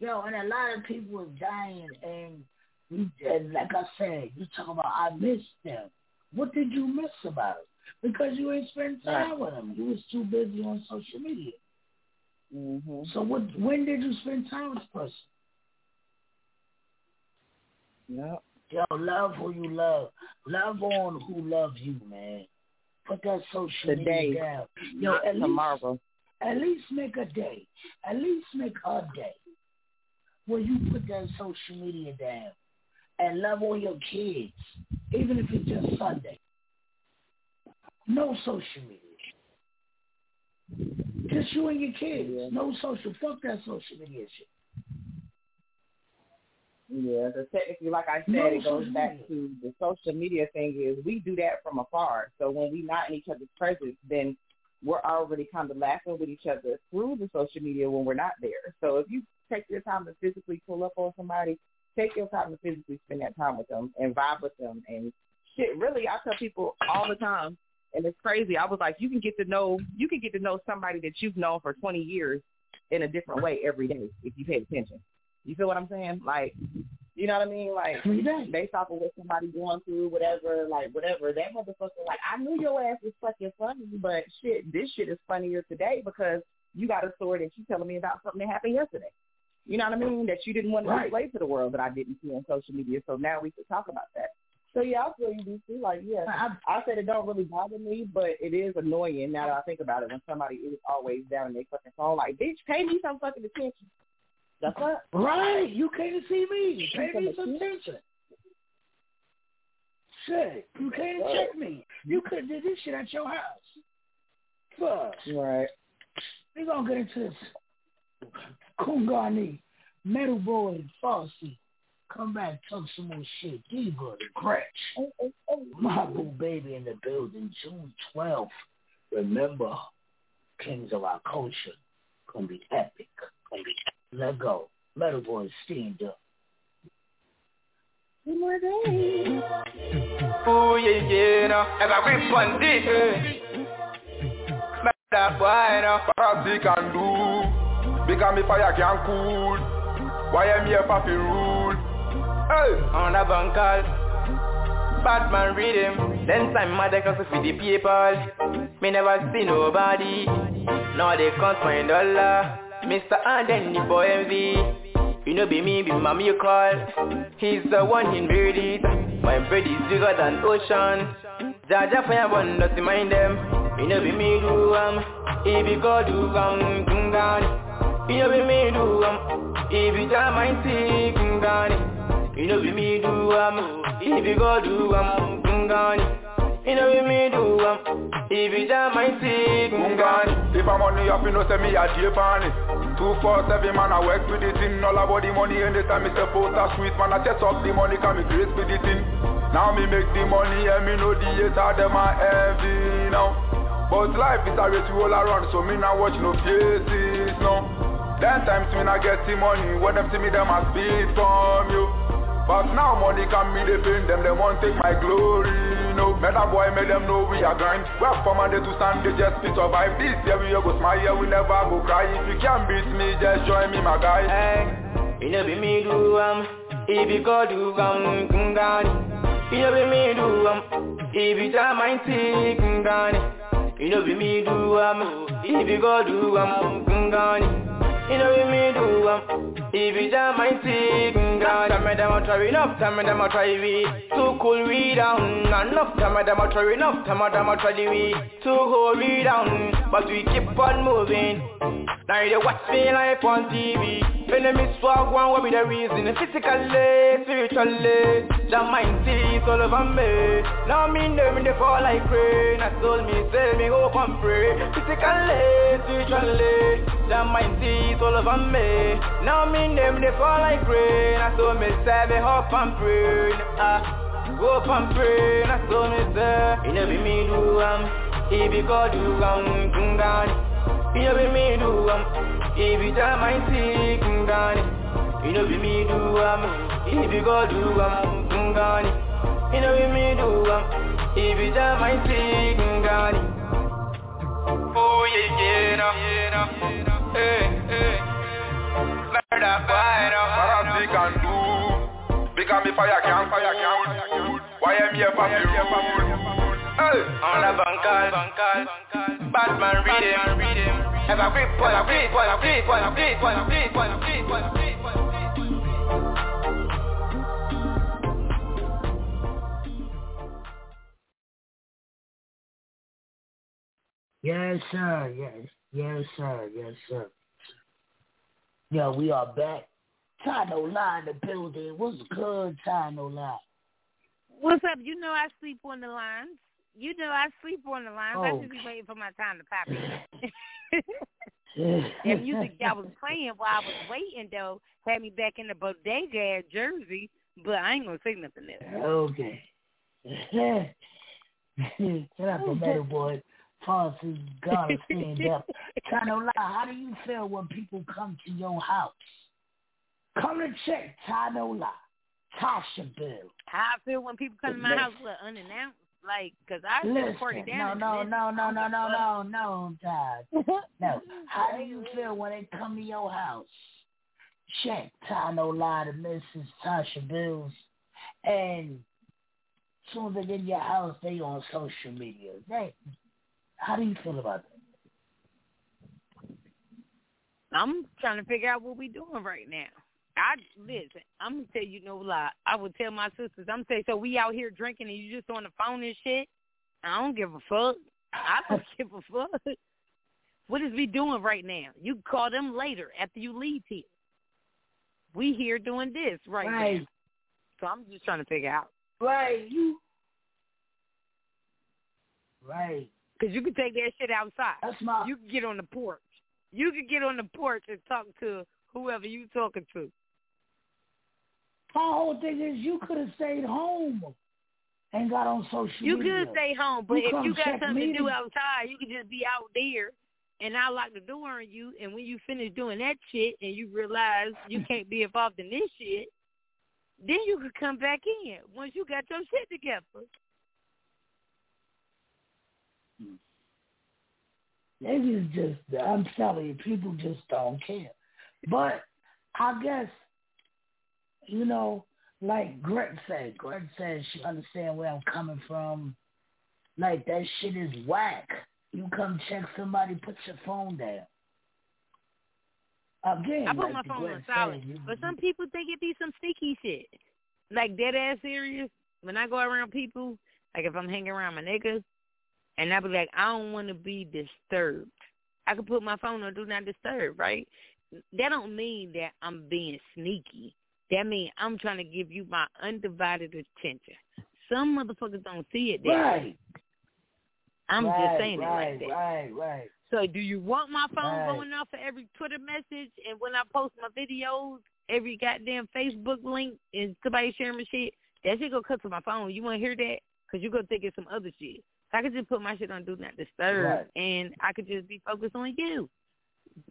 S7: Yo, and a lot of people are dying, and you, and like I said, you talk about I miss them. What did you miss about it? Because you ain't spend time with them. You was too busy on social media.
S20: Mm-hmm.
S7: So what? When did you spend time with this person?
S20: Yep.
S7: Yo, love who you love. Love on who loves you, man. Put that social
S20: Today,
S7: media down. Yo, at least,
S20: tomorrow.
S7: at least make a day. At least make a day where you put that social media down and love on your kids, even if it's just Sunday. No social media. Just you and your kids. No social. Fuck that social media shit.
S20: Yeah, so technically, like I said,
S7: No
S20: it goes back to the social media thing is we do that from afar. So when we're not in each other's presence, then we're already kind of laughing with each other through the social media when we're not there. So if you take your time to physically pull up on somebody, take your time to physically spend that time with them and vibe with them and shit. Really, I tell people all the time, and it's crazy. I was like, you can get to know you can get to know somebody that you've known for 20 years in a different way every day if you pay attention. You feel what I'm saying? Like, you know what I mean? Like, based off of what somebody going through, whatever, like, whatever. That motherfucker, like, I knew your ass was fucking funny, but shit, this shit is funnier today because you got a story that you telling me about something that happened yesterday. You know what I mean? That you didn't want to
S7: Right.
S20: display to the world that I didn't see on social media. So now we can talk about that. So yeah, I feel you, DC. Like, yeah, I, I said it don't really bother me, but it is annoying now that I think about it when somebody is always down in their fucking phone. Like, bitch, pay me some fucking attention. That's what.
S7: Right. You can't see me. Pay me some attention. Shit. You can't check me. You could have did this shit at your house. Fuck.
S20: Right.
S7: We gonna get into this. Kungani, Metal Boy, and Fossey. Come back, talk some more shit. Diva, the Gretch. My boo baby in the building, June 12th. Remember, Kings of our culture. Gonna be epic. Gonna be Let go. Metal Boy, stand up.
S21: Oh yeah, yeah, no. As I grip on this, Smack eh. that boy, no.
S15: Party can do Because me fire can cool Why am here for fi rule
S21: On a bank bankal. Batman read him. Then time deck also for the people. Me never see nobody. Now they can't find dollar. Mr. Anden the boy MV. You know be me, be mommy you call. He's the one in it. My bread is bigger than ocean. Jaja fire one doesn't mind them. You know be me do um. If you go do um, kungani. You know be me do um. If you jam my see. You know be me do um If you go do um Kungani You know be me do um If you jam my seat Kungani
S15: If I'm money up, you know say me a tape on it Two four seven man I work with the thing. All about the money anytime me step out a sweet man I set up the money can me grace with the thing. Now me make the money and me know the hater them a heavy now But life is a race we all around so me not watch no faces no. Then times me not get the money When them see me them a speed from you But now money can me the pain them, they want take my glory, no Better boy make them know we are grind. We come and they to they just fit survive. This year we go smile, we never go cry. If you can't beat me, just join me my guy.
S21: Hey, you know be me do um If you go do um Kungani. You know be me do um If you seat Kungani. You know be me do um If you go do um Kungani You know be me do um if you jam my seat, God, tell me them a try enough, tell me them a try we. Too cool we down, enough, tell me them a try enough, tell me them a try we. Too hold we down, but we keep on moving. Now you watch me life on TV Enemies swag one what be the reason? Physically, spiritually The mind sees all over me. Now me know me they fall like rain. I told me say me go and pray. Physically, spiritually The mind sees all over me. Now me name they fall like rain. I told me say me hope and pray. Ah, go and pray. I told me say know be me do um If you go do um Kungani You know be me do um If you tell my see Kungani You know be me do um If you go do um Kungani You know be me do um Every time I see Ngani. Oh yeah, yeah, yeah. Hey, hey. Murder fire.
S16: What I can do Because me fire can fire can Why am here for you Hey
S21: On the bankal, Batman read him, read him. Have a grip, one, a grip, one, a grip, one, a grip, one, a grip, one, a grip, one, a grip, one, a grip.
S7: Yes, sir. Yes, yes, sir. Yes, sir. Yeah, we are back. Tino Lie in the building. What's good, Tino Lie?
S22: What's up? You know I sleep on the lines. You know I sleep on the lines. I
S7: Oh.
S22: just be waiting for my time to pop in. that music y'all was playing while I was waiting though had me back in the bodega at Jersey, but I ain't gonna say nothing there.
S7: Okay. Out to Metal Boy. Francis gotta stand up. Tino Lie, how do you feel when people come to your house? Come to check Tino Lie. Tasha Bill.
S22: How I feel when people come to my house with unannounced, like, cause I just
S7: Listen,
S22: party
S7: no,
S22: down.
S7: no,
S22: and
S7: no, no, no, no,
S22: listen.
S7: no, no, Todd. No. How do you feel when they come to your house? Check Tino Lie to Mrs. Tasha Bills. And as soon as they get in your house, they on social media. They, how do you feel about that?
S22: I'm trying to figure out what we doing right now. I listen. I'm gonna tell you no lie. I would tell my sisters. I'm say so we out here drinking and you just on the phone and shit. I don't give a fuck. I don't give a fuck. What is we doing right now? You can call them later after you leave here. We here doing this right, now. So I'm just trying to figure out.
S7: Right, you. Right.
S22: Cause you can take that shit outside.
S7: That's my.
S22: You can get on the porch. You can get on the porch and talk to whoever you talking to.
S7: My whole thing is you could have stayed home and got on social
S22: You
S7: media.
S22: You could stay home, but
S7: You
S22: if you got something
S7: me
S22: to do outside, you could just be out there, and I lock the door on you. And when you finish doing that shit, and you realize you can't be involved in this shit, then you could come back in once you got your shit together.
S7: Niggas just, I'm telling you, people just don't care. But I guess, you know, like Greg said, Greg said she understand where I'm coming from. Like that shit is whack. You come check somebody, put your phone down. Again,
S22: I put
S7: like
S22: my phone on silent,
S7: said,
S22: but some people think it be some sneaky shit, like dead ass serious. When I go around people, like if I'm hanging around my niggas, and I be like, I don't want to be disturbed. I could put my phone on do not disturb, right? That don't mean that I'm being sneaky. That means I'm trying to give you my undivided attention. Some motherfuckers don't see it that way.
S7: Right.
S22: I'm
S7: right,
S22: just saying
S7: right,
S22: it like that.
S7: Right, right.
S22: So do you want my phone
S7: Right.
S22: going off for every Twitter message and when I post my videos, every goddamn Facebook link and somebody sharing my shit, that shit gonna cut to my phone. You wanna hear that? Cause you gonna think it's some other shit. So I could just put my shit on do not disturb
S7: Right.
S22: and I could just be focused on you.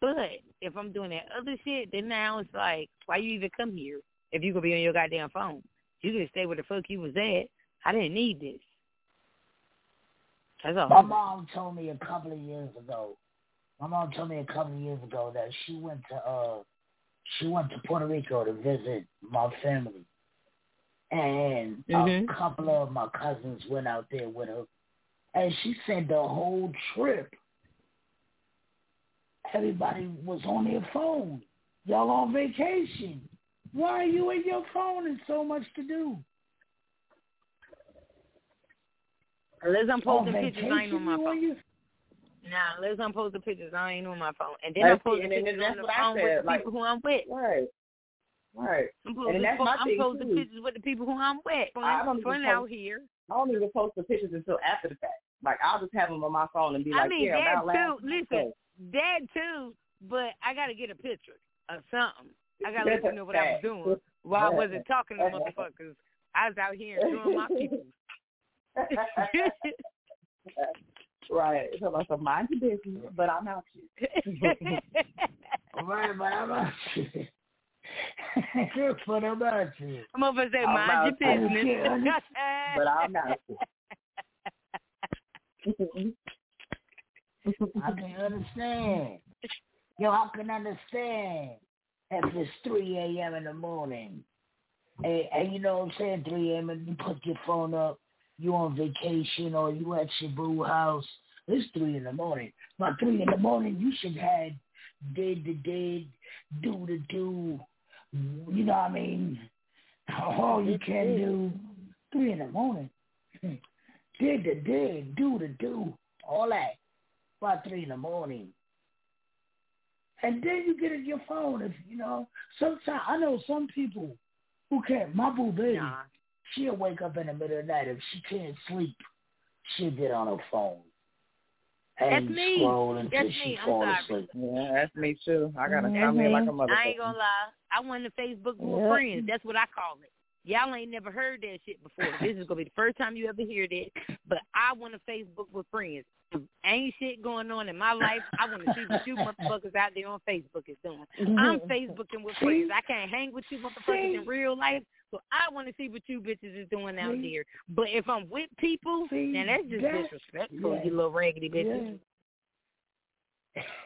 S22: But if I'm doing that other shit, then now it's like, why you even come here if you gonna be on your goddamn phone? You could stay where the fuck you was at. I didn't need this. That's all.
S7: My mom told me a couple of years ago. My mom told me a couple of years ago that she went to uh she went to Puerto Rico to visit my family. And
S22: Mhm.
S7: a couple of my cousins went out there with her. And she said the whole trip everybody was on their phone. Y'all on vacation. Why are you in your phone? and so much to do.
S22: Unless I'm posting pictures, I ain't on my
S7: vacation, you
S22: phone.
S7: on your-
S22: Nah, unless I'm posting pictures, I ain't on my phone. And then
S20: Right,
S22: I'm
S20: see,
S22: posting
S20: and
S22: pictures on the phone with the
S20: like-
S22: people who I'm with.
S20: Right. Right.
S22: I'm
S20: And
S22: posting,
S20: then that's my
S22: I'm
S20: thing,
S22: posting
S20: too.
S22: pictures with the people who I'm with.
S20: I don't
S22: I'm
S20: even
S22: fun
S20: post-
S22: out here.
S20: I don't even post the pictures until after the fact. Like I'll just have them on my phone and be
S22: I
S20: like,
S22: mean
S20: yeah,
S22: that
S20: about last
S22: too.
S20: night.
S22: Listen, that too. But I got to get a picture of something. I got to let you know what I was doing while I wasn't talking to motherfuckers. I was out here enjoying my people.
S20: right. So like, so mind your business, but I'm out here.
S7: Right, but I'm out here. but I'm out here.
S22: I'm over to say,
S20: I'm
S22: mind your business.
S20: but I'm out here.
S7: I can understand. Yo, I can understand if it's 3 a.m. in the morning. And, and you know what I'm saying, 3 a.m. and you put your phone up, you on vacation or you at your boo house. It's 3 in the morning. By 3 in the morning, you should have did the did, do the do. You know what I mean? All you can do. 3 in the morning. Did the did, do the do. All that by three in the morning. And then you get in your phone if you know. Sometimes I know some people who can't. My boo baby,
S20: Nah.
S7: she'll wake up in the middle of the night if she can't sleep. She'll get on her phone and
S20: That's me.
S7: scroll until
S20: That's
S7: she
S20: me. I'm
S7: falls
S20: sorry.
S7: asleep.
S20: Yeah, that's me too. I gotta
S7: Mhm.
S20: come here like a
S22: I ain't gonna lie. I went to Facebook with
S7: Yeah.
S22: friends. That's what I call it. Y'all ain't never heard that shit before. This is gonna be the first time you ever hear that. But I want to Facebook with friends. If ain't shit going on in my life. I want to see what you motherfuckers out there on Facebook is doing. I'm Facebooking with friends. I can't hang with you motherfuckers in real life, so I want to see what you bitches is doing out
S7: See?
S22: there. But if I'm with people, now that's just
S7: that-
S22: disrespectful,
S7: yeah.
S22: you little raggedy bitches.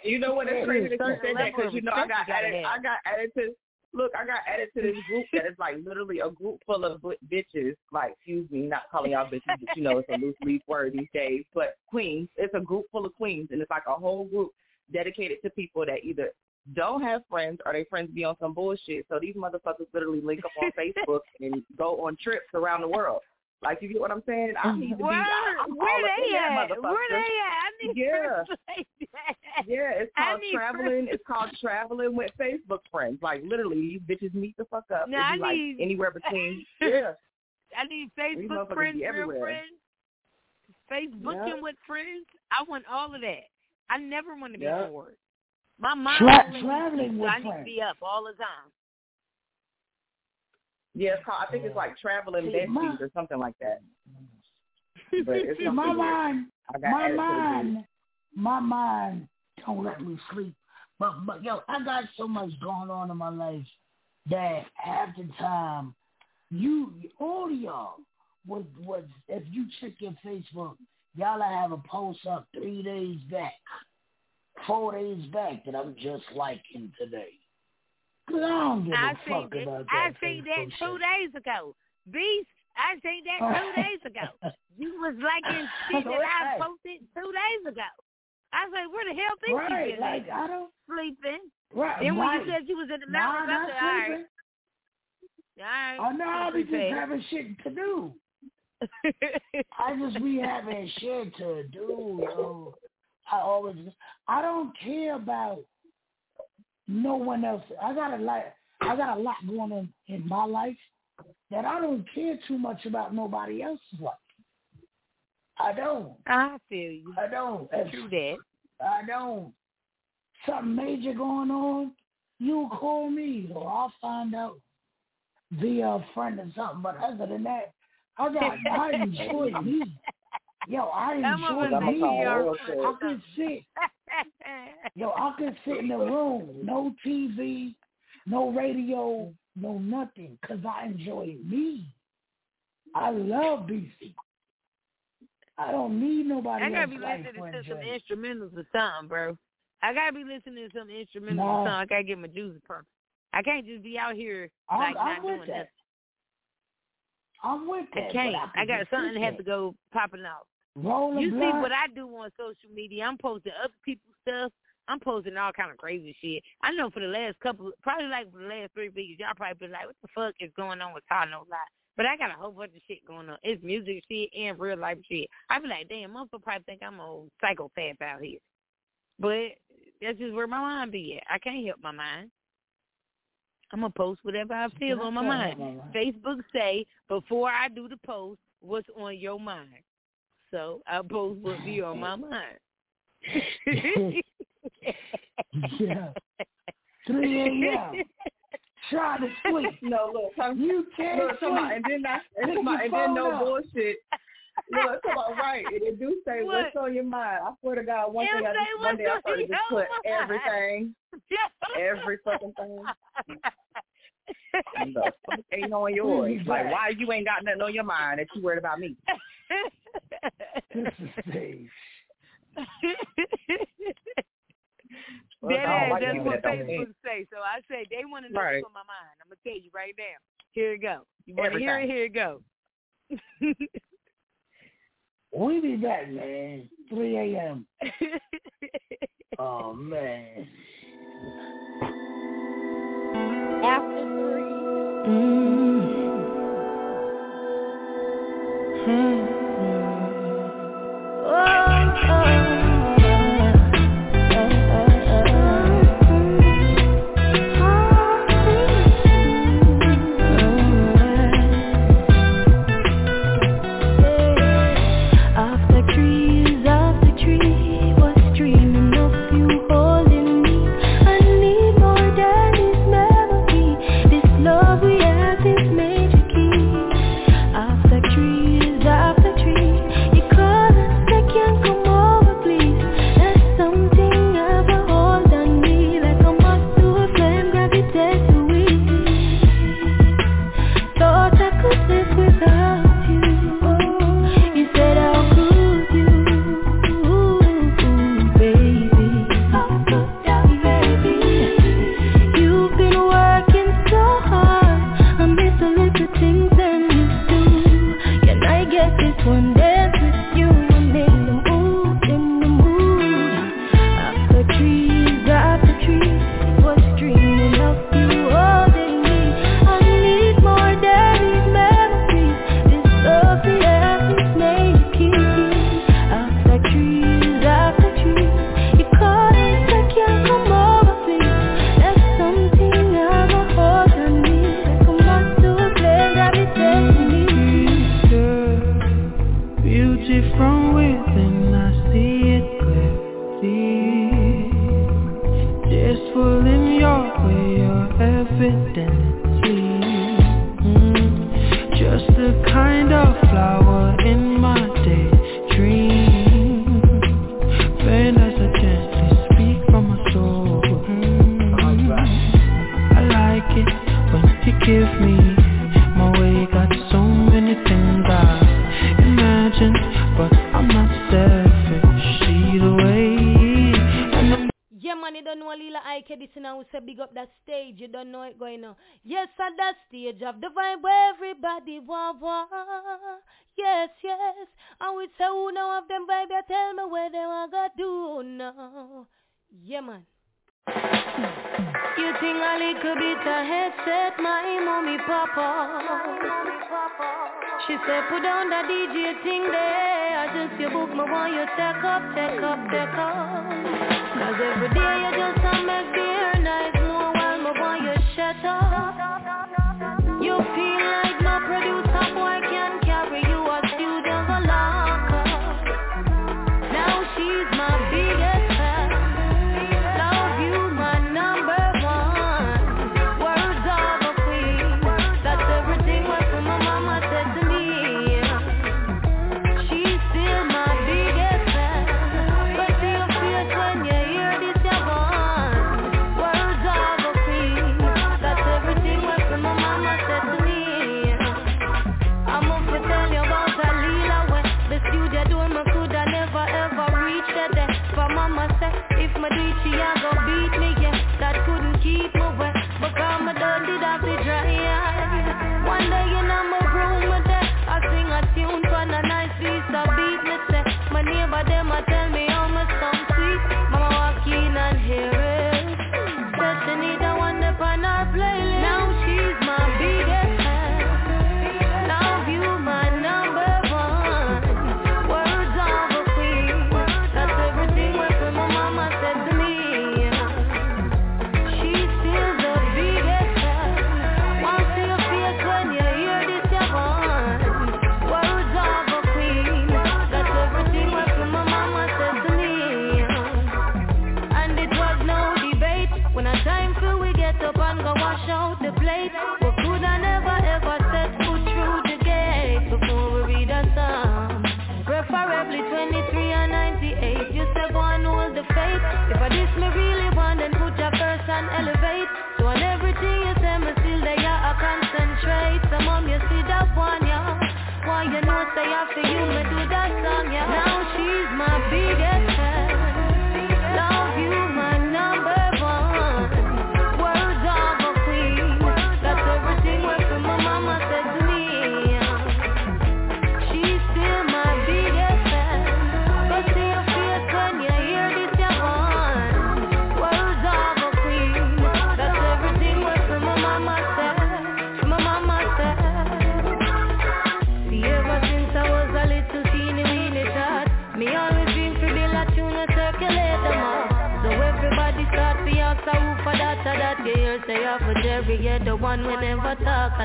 S20: You know what? It's
S7: Yeah,
S20: crazy
S7: it's
S20: that you said that because you know I got added. I got added to. Look, I got added to this group that is like literally a group full of bitches. Like, excuse me, not calling y'all bitches, but you know it's a loose leaf word these days. But queens, it's a group full of queens, and it's like a whole group dedicated to people that either don't have friends or their friends be on some bullshit. So these motherfuckers literally link up on Facebook and go on trips around the world. Like, you get what I'm saying? I need to be.
S22: Where,
S20: I- I'm
S22: where
S20: all up
S22: they
S20: that
S22: at?
S20: motherfucker.
S22: Where they at? I need
S20: Yeah.
S22: friends like that.
S20: Yeah, it's called traveling.
S22: friends.
S20: It's called traveling with Facebook friends. Like literally, these bitches meet the fuck up.
S22: No,
S20: It'd
S22: I
S20: be like
S22: need-
S20: anywhere between. Yeah,
S22: I need Facebook friends, real
S20: everywhere.
S22: friends, Facebooking
S20: Yeah.
S22: with friends. I want all of that. I never want to be
S20: Yeah.
S22: bored. My mind
S7: Tra- traveling
S22: sleeps, so
S7: with
S22: I need to be up all the time.
S20: Yeah. It's called. I think it's like traveling
S7: See,
S20: besties
S7: my-
S20: or something like that. But it's
S7: my mind, my
S20: added to the group.
S7: mind, my mind don't let me sleep. But but yo, I got so much going on in my life that half the time, you all of y'all was was if you check your Facebook, y'all have a post up three days back, four days back that I'm just liking today. 'Cause I don't give
S22: I
S7: a
S22: seen that. I seen that two days ago. Beast, I seen that two days ago. You was liking shit that I posted two days ago. I was like, where the hell think
S7: Right,
S22: you been
S7: like? I don't.
S22: sleeping?
S7: Right,
S22: Then when
S7: right.
S22: you said you was in the mountains, I
S7: not
S22: said, all right. All right.
S7: Oh no, I be just having shit to do. I just be having shit to do, yo. I always, I don't care about no one else. I got a lot, I got a lot going on in my life that I don't care too much about nobody else's life. I don't.
S22: I feel you.
S7: I don't. If-
S22: True that.
S7: I don't. Something major going on, you call me or I'll find out via a friend or something. But other than that, I got I enjoy me. Yo, I
S22: Come
S7: enjoy
S20: I'm
S7: me.
S20: gonna call
S7: yo.
S20: real quick.
S7: I can sit yo, I could sit in the room, no TV, no radio, no nothing, 'cause I enjoy me. I love BC. I don't need nobody
S22: I gotta be listening
S7: to
S22: to some instrumentals or something, bro. I gotta be listening to some instrumentals
S7: No.
S22: or something. I gotta get my juices pumping. I can't just be out here
S7: I'm,
S22: like
S7: I'm
S22: not
S7: with
S22: doing
S7: that.
S22: nothing.
S7: I'm with that.
S22: I can't.
S7: I,
S22: I got something that have to go popping off.
S7: Rolling
S22: You see what I do on social media? I'm posting other people's stuff. I'm posting all kind of crazy shit. I know for the last couple, probably like for the last three weeks, y'all probably been like, "What the fuck is going on with Ty No Lie?" But I got a whole bunch of shit going on. It's music shit and real life shit. I be like, "Damn, motherfucker probably think I'm a old psychopath out here." But that's just where my mind be at. I can't help my mind. I'm gonna post whatever I feel on my mind. Facebook say before I do the post, what's on your mind. So I post what be on my mind.
S7: yeah. 3 a.m. Trying to sleep.
S20: No, look, come,
S7: You can't
S20: look, come on, and then that, and,
S7: Pick
S20: come on,
S7: your
S20: and then
S7: phone
S20: no
S7: up.
S20: bullshit. Look, come on, right? And it do say
S22: What?
S20: what's on your mind. I swear to God, one
S22: It'll
S20: thing I
S22: say
S20: just one day I
S22: what's on
S20: started to
S22: your
S20: put
S22: mind.
S20: everything, every fucking thing. And the fuck ain't on yours. Like, why you ain't got nothing on your mind that you worried about me?
S7: this is Dave.
S20: well,
S14: that
S20: like
S14: that's what Facebook say. So I say they want to know
S20: right.
S14: what's on my mind. I'm gonna tell you right now. Here it go. You want to hear it? Here it go.
S7: we be back, man. 3 a.m. oh man.
S14: After three.
S23: Mm.
S24: Hmm.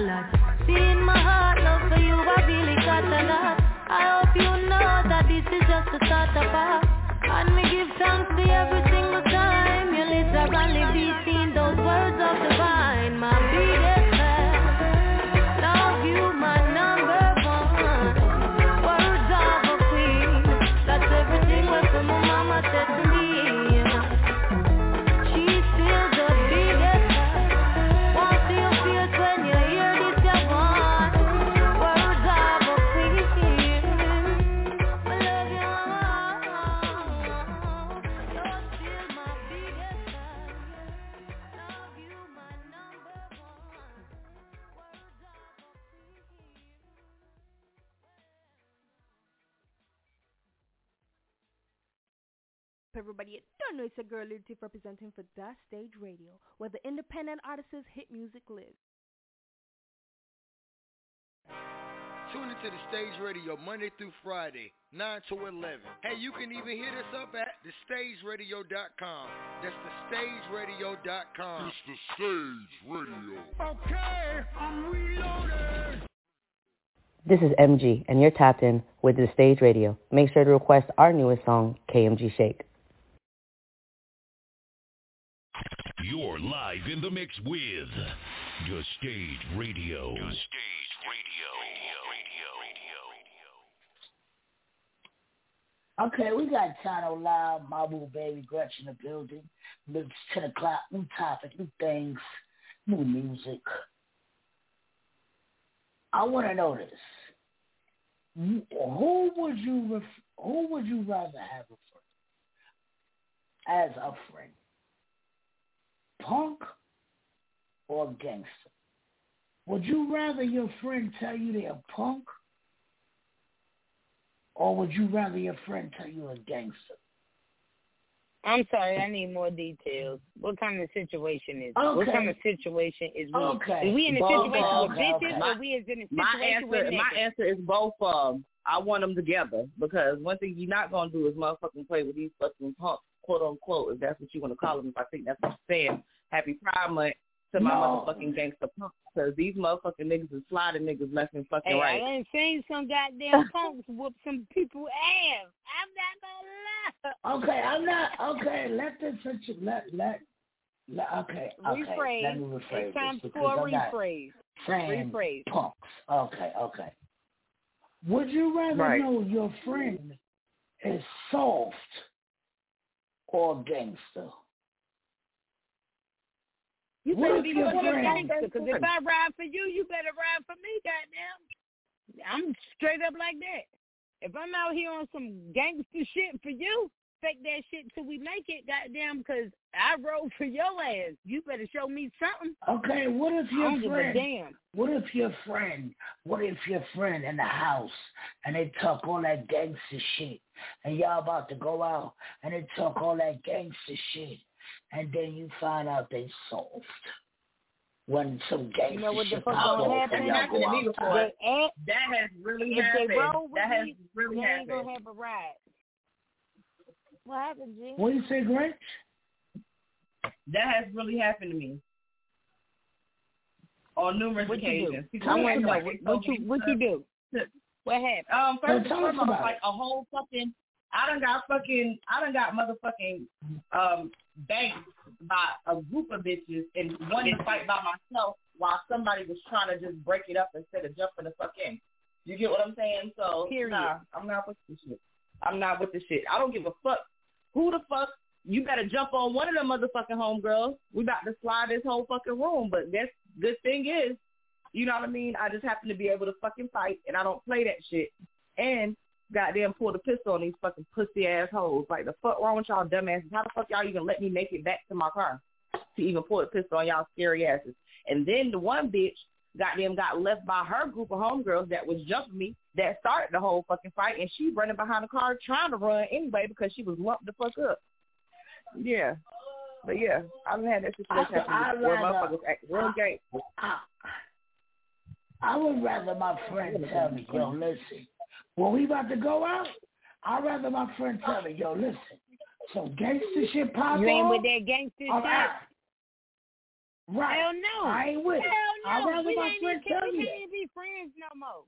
S24: Never
S25: stage radio
S26: Monday through Friday, 9 to 11. Hey, you can even hit us up at thestageradio.com. That's thestageradio.com.
S4: It's the stage radio.
S26: Okay, I'm reloaded.
S27: This is MG, and you're tapped in with the Stage Radio. Make sure to request our newest song, KMG Shake.
S4: You're live in the mix with the stage radio. The stage radio.
S7: Okay, we got Tano Live, Mabu Baby, Gretchen in the building. It's 10 o'clock, new topic, new things, new music. I want to know this. Who would you ref- who would you rather have a friend as a friend? Punk or gangster? Would you rather your friend tell you they're punk or would you rather your friend tell you a gangster?
S22: I'm sorry, I need more details. What kind of situation is it? What kind of situation is we?
S7: Okay.
S22: Is we in a
S7: Both
S22: situation
S7: of
S22: with
S7: them.
S22: bitches
S7: Okay.
S22: or we is in a
S20: My
S22: situation with
S20: answer, my answer is both of them. I want them together because one thing you're not gonna do is motherfucking play with these fucking punks, quote unquote, if that's what you want to call them. If I think that's what you're saying. Happy Pride Month to my
S22: No.
S20: motherfucking gangster punks because these motherfucking niggas is sliding niggas left and fucking
S22: Hey,
S20: right.
S22: I done seen some goddamn punks whoop some people ass. I'm not gonna lie.
S7: Okay, I'm not okay. Let the situ- let let. let okay, okay.
S22: Rephrase.
S7: Let me rephrase
S22: It's time for a
S7: because I'm not
S22: rephrase.
S7: saying
S22: Rephrase.
S7: punks. Okay, okay. Would you rather
S22: Right.
S7: know your friend is soft or gangster?
S22: You
S7: What
S22: better
S7: if
S22: be
S7: friend-
S22: gangster, because if I ride for you, you better ride for me, goddamn. I'm straight up like that. If I'm out here on some gangster shit for you, fake that shit till we make it, goddamn, because I rode for your ass. You better show me something.
S7: Okay, what if your friend?
S22: damn.
S7: What if your friend? What if your friend in the house and they talk all that gangster shit, and y'all about to go out and they talk all that gangster shit, and then you find out they soft when some gangster
S22: You know what the
S7: shit
S22: fuck
S7: pop
S22: gonna
S7: and
S22: happen?
S7: y'all go
S22: They
S7: outside.
S20: That has really
S22: if
S20: happened.
S22: they roll with
S20: That has
S22: me,
S20: really
S22: they ain't
S20: happened.
S22: gonna have a ride.
S24: What happened, G?
S7: What you say, Grinch?
S20: That has really happened to me on numerous
S22: What you
S20: occasions.
S22: do?
S20: People
S22: I
S20: act
S22: want to know
S20: like
S22: what,
S20: they
S22: what you what you do. What happened?
S20: Um, first
S22: Well,
S20: and foremost,
S22: about
S20: like a whole fucking, I done got fucking, I done got motherfucking um banked by a group of bitches and wanted to fight by myself while somebody was trying to just break it up instead of jumping the fuck in. You get what I'm saying? So
S22: Period.
S20: nah, I'm not with this shit. I'm not with the shit. I don't give a fuck who the fuck. You better jump on one of them motherfucking homegirls. We about to slide this whole fucking room. But that's good thing is, you know what I mean? I just happen to be able to fucking fight and I don't play that shit. And goddamn pull the pistol on these fucking pussy assholes. Like the fuck wrong with y'all dumbasses? How the fuck y'all even let me make it back to my car to even pull the pistol on y'all scary asses? And then the one bitch goddamn got left by her group of homegirls that was jumping me that started the whole fucking fight and she running behind the car trying to run anyway because she was lumped the fuck up. Yeah. But yeah, I've had that situation happen
S7: I
S20: before. Motherfuckers act real gay.
S7: I, I would rather my friend tell me, yo, listen, when we about to go out, I'd rather my friend tell me, yo, listen, some gangster shit pop
S22: You ain't
S7: off,
S22: with that gangster shit.
S7: right. Right.
S22: Hell no.
S7: I ain't with it.
S22: Hell no.
S7: I'd rather
S22: we
S7: my friend
S22: even,
S7: tell
S22: we
S7: me
S22: can't
S7: that.
S22: even be friends no more.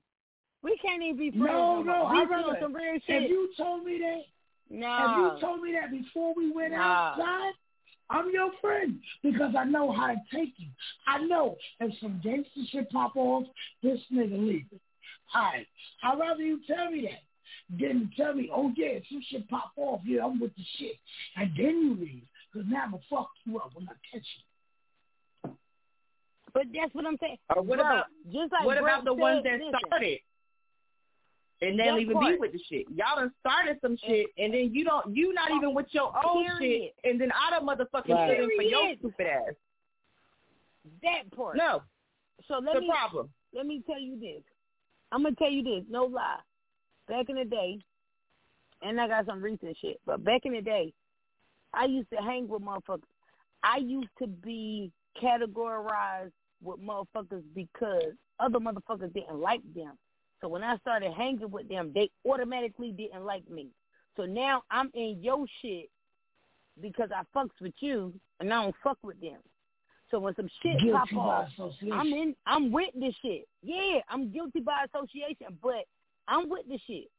S22: We can't even be friends
S7: No,
S22: no,
S7: no.
S22: We
S7: I'd
S22: doing
S7: rather.
S22: some real
S7: If
S22: shit.
S7: you told me that,
S22: no.
S7: if you told me that before we went
S22: Nah.
S7: outside, I'm your friend because I know how to take you. I know if some gangster shit pop off, this nigga leave it. I'd rather you tell me that than tell me, oh yeah, some shit pop off, yeah, I'm with the shit, and then you leave. Because now I'm going to fuck you up when I catch you.
S22: But that's what I'm saying.
S20: Or what
S22: Bro,
S20: about
S22: just like
S20: what
S22: Brett
S20: about the ones that
S22: listen,
S20: started? And they
S22: That
S20: don't even
S22: part.
S20: be with the shit. Y'all done started some shit, and then you don't, you not even with your own
S22: Period.
S20: shit, and then I done motherfucking
S22: Right.
S20: stood in for your stupid ass.
S22: That part.
S20: No,
S22: So let
S20: the
S22: me
S20: problem.
S22: let me tell you this. I'm gonna tell you this, no lie. Back in the day, and I got some recent shit, but back in the day, I used to hang with motherfuckers. I used to be categorized with motherfuckers because other motherfuckers didn't like them. So when I started hanging with them, they automatically didn't like me. So now I'm in your shit because I fucks with you and I don't fuck with them. So when some shit
S7: Guilty
S22: pop off. I'm in. I'm with the shit. Yeah, I'm guilty by association, but I'm with the shit.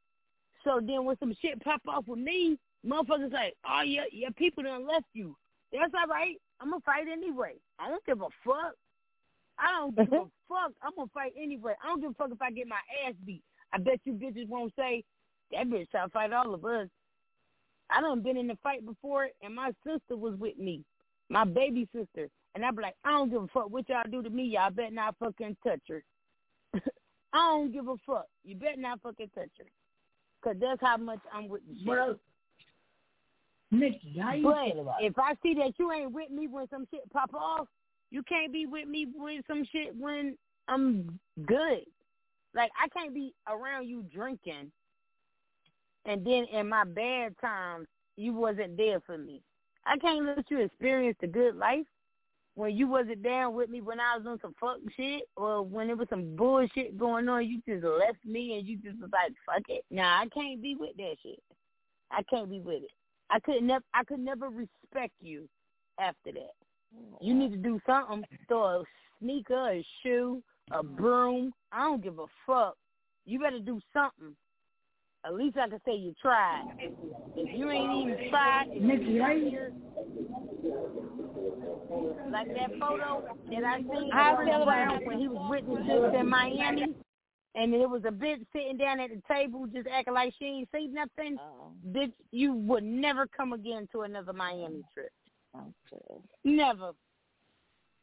S22: So then when some shit pop off with me, motherfuckers like, oh yeah, your people done left you. That's all right. I'm gonna fight anyway. I don't give a fuck. I don't give a fuck. I'm gonna fight anyway. I don't give a fuck if I get my ass beat. I bet you bitches won't say that bitch try to fight all of us. I done been in the fight before, and my sister was with me, my baby sister, and I'd be like, I don't give a fuck what y'all do to me. Y'all better not fucking touch her. I don't give a fuck. You better not fucking touch her, cause that's how much I'm with shit.
S7: Bro, Nikki, how you
S22: But
S7: feel about it?
S22: if I see that you ain't with me when some shit pop off, you can't be with me when some shit when I'm good. Like I can't be around you drinking, and then in my bad times you wasn't there for me. I can't let you experience the good life when you wasn't down with me when I was on some fuck shit or when there was some bullshit going on. You just left me and you just was like fuck it. Nah, I can't be with that shit. I can't be with it. I could never I could never respect you after that. You need to do something. Throw a sneaker, a shoe, a broom. I don't give a fuck. You better do something. At least I can say you tried. If you ain't even tried,
S7: Nikki,
S22: you
S7: how
S22: out
S7: you-
S22: here, like that photo that I seen
S8: I
S22: Chris
S8: feel about
S22: Brown when he was with the sis in Miami, and there was a bitch sitting down at the table just acting like she ain't seen nothing.
S8: Oh,
S22: Bitch, you would never come again to another Miami trip.
S8: okay.
S22: Never.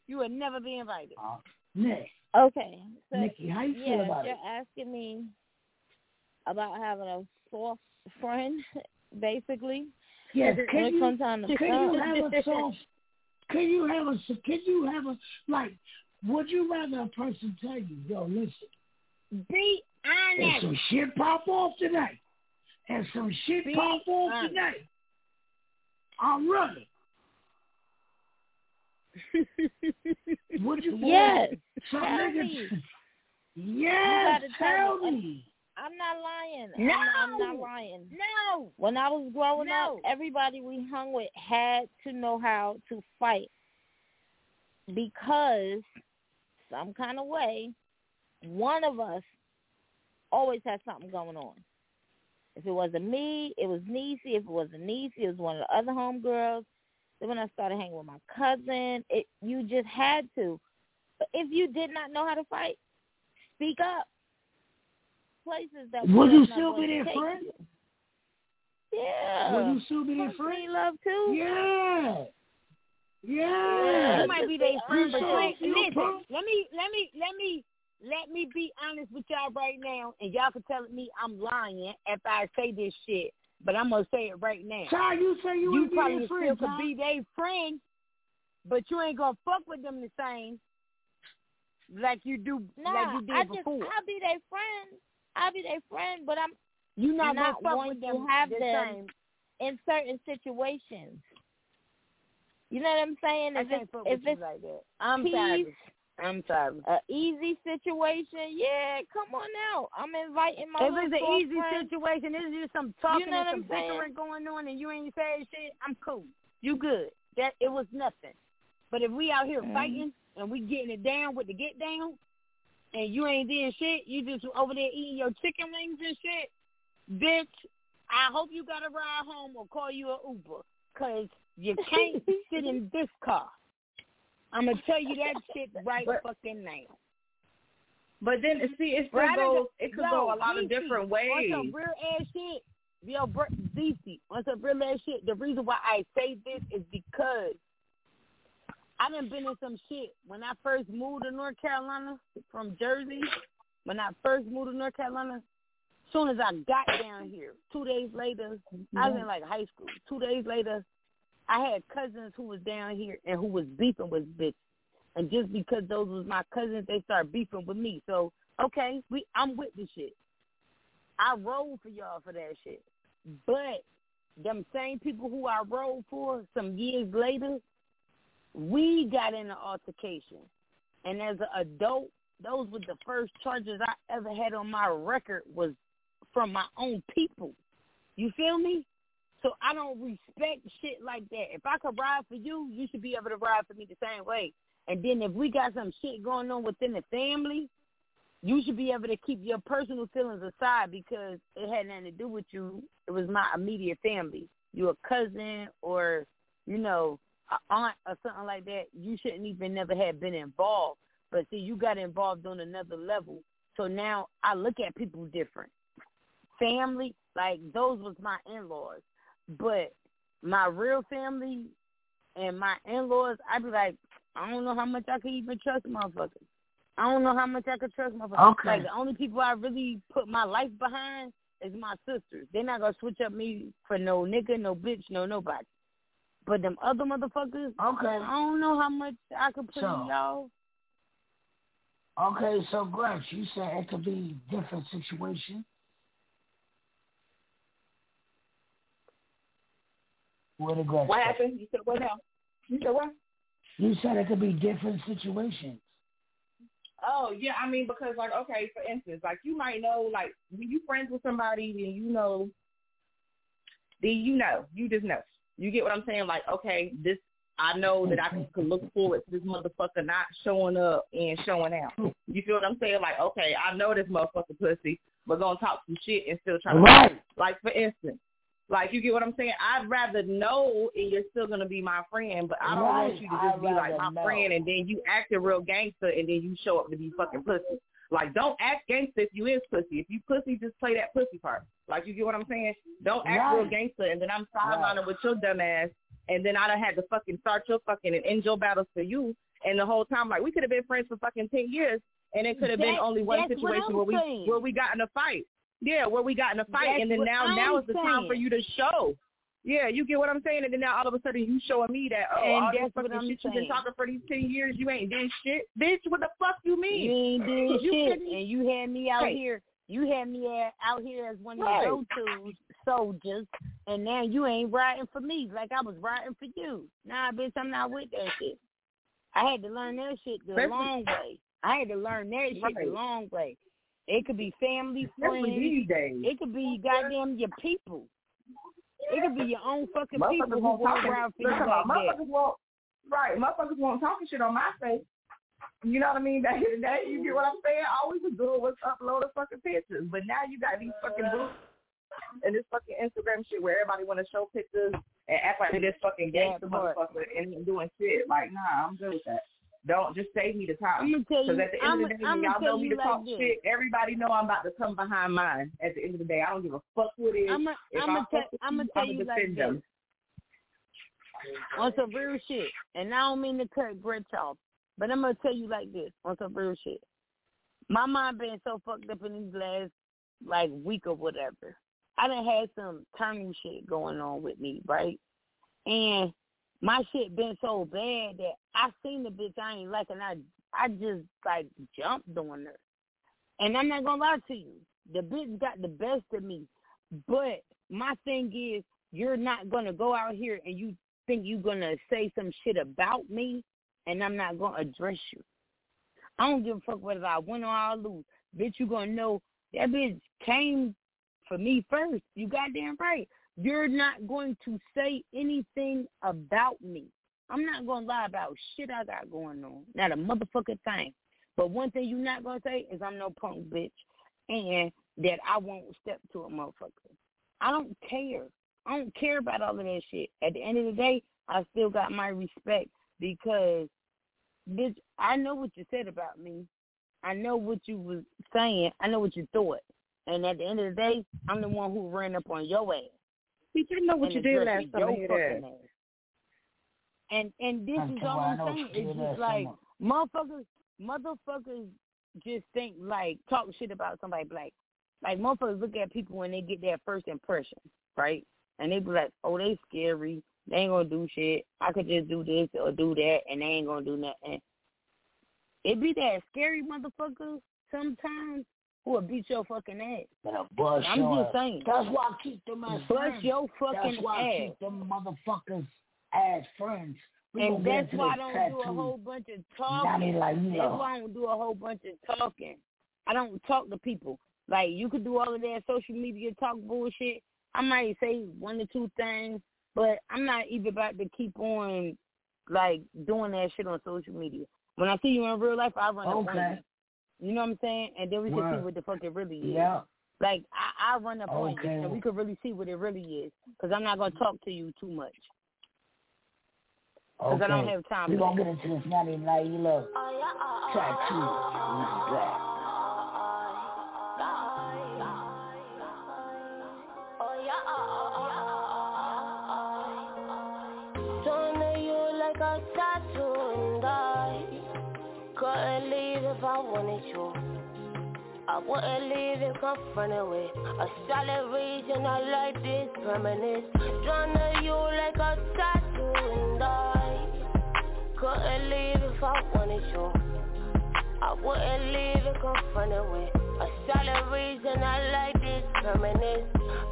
S22: You would never be invited.
S7: Uh, Nick,
S8: Okay. So,
S7: Nikki, how you feel
S8: yes,
S7: about
S8: you're
S7: it?
S8: asking me about having a soft friend, basically.
S7: Yes, can
S8: it
S7: you,
S8: comes time
S7: can you have a soft, can you have a, can you have a, like, would you rather a person tell you, yo, listen,
S22: Be honest.
S7: some shit pop off tonight, and some shit
S22: Be
S7: pop off
S22: honest.
S7: tonight, I'm running. Would you?
S8: Yes.
S7: Some
S8: Tell
S7: niggas,
S8: me.
S7: yes, tell
S8: tell me.
S7: me.
S8: I'm not lying.
S22: No.
S8: I'm, I'm not lying.
S22: No.
S8: When I was growing
S22: No.
S8: up, everybody we hung with had to know how to fight because some kind of way, one of us always had something going on. If it wasn't me, it was Niecy. If it wasn't Niecy, it was one of the other homegirls. Then when I started hanging with my cousin, it you just had to. But if you did not know how to fight, speak up. Places that
S7: Would you still be their friend?
S8: you. Yeah.
S7: Would you still be their friend?
S8: me, love too.
S7: Yeah. Yeah.
S22: You might be their friend, but you ain't. Listen, let me, let me, let me, let me be honest with y'all right now, and y'all can tell me I'm lying if I say this shit, but I'm gonna say it right now.
S7: Ty, you say you,
S22: You
S7: would be
S22: probably still
S7: friend,
S22: could
S7: Ty.
S22: be their friend, but you ain't gonna fuck with them the same like you do,
S8: Nah,
S22: like you did
S8: I just
S22: before.
S8: I'll be their friend. I'll be their friend, but I'm
S22: you not,
S8: not going
S22: with
S8: to have
S22: the
S8: them
S22: same.
S8: in certain situations. You know what I'm saying?
S22: I
S8: If
S22: can't
S8: it's, if
S22: you
S8: it's
S22: like that. I'm
S8: peace,
S22: sorry. I'm sorry.
S8: a easy situation, yeah, come on out. I'm inviting my
S22: If it's an easy
S8: friend.
S22: situation, it's just some talking
S8: know
S22: and some bickering going on, and you ain't saying shit. I'm cool. You good? That it was nothing. But if we out here
S8: Mhm.
S22: fighting and we getting it down with the get down, and you ain't doing shit, you just over there eating your chicken wings and shit, bitch. I hope you got a ride home or call you an Uber, cause you can't sit in this car. I'm gonna tell you that shit right fucking now.
S20: But then see, it
S22: Right,
S20: goes. It could go a lot of different ways.
S22: On some real ass shit, yo, DC, on some real ass shit. The reason why I say this is because I done been in some shit. When I first moved to North Carolina from Jersey, when I first moved to North Carolina, soon as I got down here, two days later, I was in like high school. Two days later, I had cousins who was down here and who was beefing with bitches. And just because those was my cousins, they started beefing with me. So okay, we I'm with the shit. I roll for y'all for that shit. But them same people who I rolled for some years later, we got in an altercation. And as an adult, those were the first charges I ever had on my record was from my own people. You feel me? So I don't respect shit like that. If I could ride for you, you should be able to ride for me the same way. And then if we got some shit going on within the family, you should be able to keep your personal feelings aside because it had nothing to do with you. It was my immediate family. You a cousin or, you know, aunt or something like that. You shouldn't even never have been involved. But see, you got involved on another level. So now I look at people different. Family, like those was my in-laws. But my real family and my in-laws, I'd be like, I don't know how much I could even trust motherfuckers. I don't know how much I could trust motherfuckers.
S7: Okay.
S22: Like the only people I really put my life behind is my sisters. They're not gonna switch up me for no nigga, no bitch, no nobody. But them other motherfuckers,
S7: Okay.
S22: I don't know how much I could put
S7: So-
S22: in y'all.
S7: Okay, so Gretch, you said it could be different situations. Where the Gretch?
S20: What happened? You said what now? You said what?
S7: You said it could be different situations.
S20: Oh yeah, I mean because like okay, for instance, like you might know like when you friends with somebody and you know, then you know, you just know. You get what I'm saying? Like okay, this I know that I can look forward to this motherfucker not showing up and showing out. You feel what I'm saying? Like okay, I know this motherfucker pussy, but gonna talk some shit and still try to
S7: Right.
S20: like for instance. Like you get what I'm saying? I'd rather know and you're still gonna be my friend, but I don't want you to just
S7: I'd
S20: be like my
S7: know.
S20: friend and then you acting real gangster and then you show up to be fucking pussy. Like don't act gangster if you is pussy. If you pussy, just play that pussy part. Like you get what I'm saying? Don't act real
S7: Right.
S20: gangster and then I'm sidelining with your dumb ass and then I'd have had to fucking start your fucking and end your battles for you and the whole time like we could have been friends for fucking ten years and it could have been only one situation where we
S22: saying.
S20: where we got in a fight. Yeah, where we got in a fight
S22: That's
S20: and then now
S22: I'm
S20: now is the time for you to show. Yeah, you get what I'm saying? And then now all of a sudden you showing me that, oh,
S22: And
S20: all this
S22: that's what
S20: fucking
S22: I'm
S20: shit you've been talking for these 10 years, you ain't did shit. Bitch, what the fuck you mean?
S22: You ain't did
S20: You
S22: shit,
S20: couldn't-
S22: and you had me out
S20: Right.
S22: here. You had me out here as one of
S20: Right.
S22: your go-to soldiers, and now you ain't riding for me like I was riding for you. Nah, bitch, I'm not with that shit. I had to learn that shit the long way. I had to learn that shit
S20: Right.
S22: the long way. It could be family, friends. It could be goddamn your people. It could be your own fucking people who
S20: won't
S22: won't
S20: talk
S22: ride for you
S20: Look,
S22: like that.
S20: won't, right, motherfuckers won't talking shit on my face. You know what I mean? Back in the day, you get what I'm saying? All we was doing was upload a fucking pictures. But now you got these fucking uh. boots and this fucking Instagram shit where everybody want to show pictures and act like they're this fucking gangster motherfucker and doing shit. Like, nah, I'm good with that. Don't just save me the time.
S22: I'm gonna tell you.
S20: Because at the end
S22: I'm,
S20: of the day,
S22: I'm
S20: y'all know me to talk
S22: this.
S20: shit, everybody know I'm about to come behind mine. At the end of the day, I don't give a fuck who it is.
S22: I'm gonna
S20: If
S22: I'm
S20: I
S22: gonna tell I'm
S20: you,
S22: gonna tell you like
S20: defend
S22: this.
S20: them.
S22: on some real shit. And I don't mean to cut Gretch off, but I'm gonna tell you like this on some real shit. My mind been so fucked up in these last like week or whatever. I done had some turning shit going on with me, right? And my shit been so bad that I seen the bitch I ain't like and I I just like jumped on her. And I'm not gonna lie to you. The bitch got the best of me. But my thing is you're not gonna go out here and you think you're gonna say some shit about me and I'm not gonna address you. I don't give a fuck whether I win or I lose. Bitch, you gonna know that bitch came for me first. You goddamn right. You're not going to say anything about me. I'm not gonna lie about shit I got going on. Not a motherfucking thing. But one thing you're not gonna say is I'm no punk bitch, and that I won't step to a motherfucker. I don't care. I don't care about all of that shit. At the end of the day, I still got my respect because, bitch, I know what you said about me. I know what you was saying. I know what you thought. And at the end of the day, I'm the one who ran up on your ass.
S20: Bitch, I know what you did last time I
S22: your
S20: hear
S22: fucking
S20: that.
S22: ass. And and this
S7: That's
S22: is all
S7: I
S22: I'm saying.
S7: she
S22: It's just like
S7: summer.
S22: motherfuckers, motherfuckers just think like talk shit about somebody black. Like motherfuckers look at people when they get their first impression, right? And they be like, oh, they scary. They ain't gonna do shit. I could just do this or do that, and they ain't gonna do nothing. It be that scary motherfuckers sometimes who will beat your fucking ass.
S7: Better bust
S22: I'm
S7: your
S22: just
S7: ass.
S22: saying.
S7: That's why I keep them as
S22: Bust
S7: friends.
S22: your fucking
S7: That's why I keep them motherfuckers as friends. We
S22: and that's why I don't
S7: tattoo.
S22: do a whole bunch of talking.
S7: like you
S22: that's why I don't do a whole bunch of talking. I don't talk to people. Like you could do all of that social media talk bullshit. I might say one or two things, but I'm not even about to keep on like doing that shit on social media. When I see you in real life, I run up on
S7: Okay.
S22: you. You know what I'm saying? And then we can see what the fuck it really is.
S7: Yeah.
S22: Like I, I run up on you, and we could really see what it really is. Because I'm not gonna mm. talk to you too much. Because I don't have time
S7: We
S22: for
S7: gonna get into this not even like you love. Tattoo. Who's
S24: I wouldn't leave if confronted with a solid reason I like this permanent. Drawn to you like a tattoo and I couldn't leave if I wanted to. I wouldn't leave it confronted with a solid reason I like this permanent.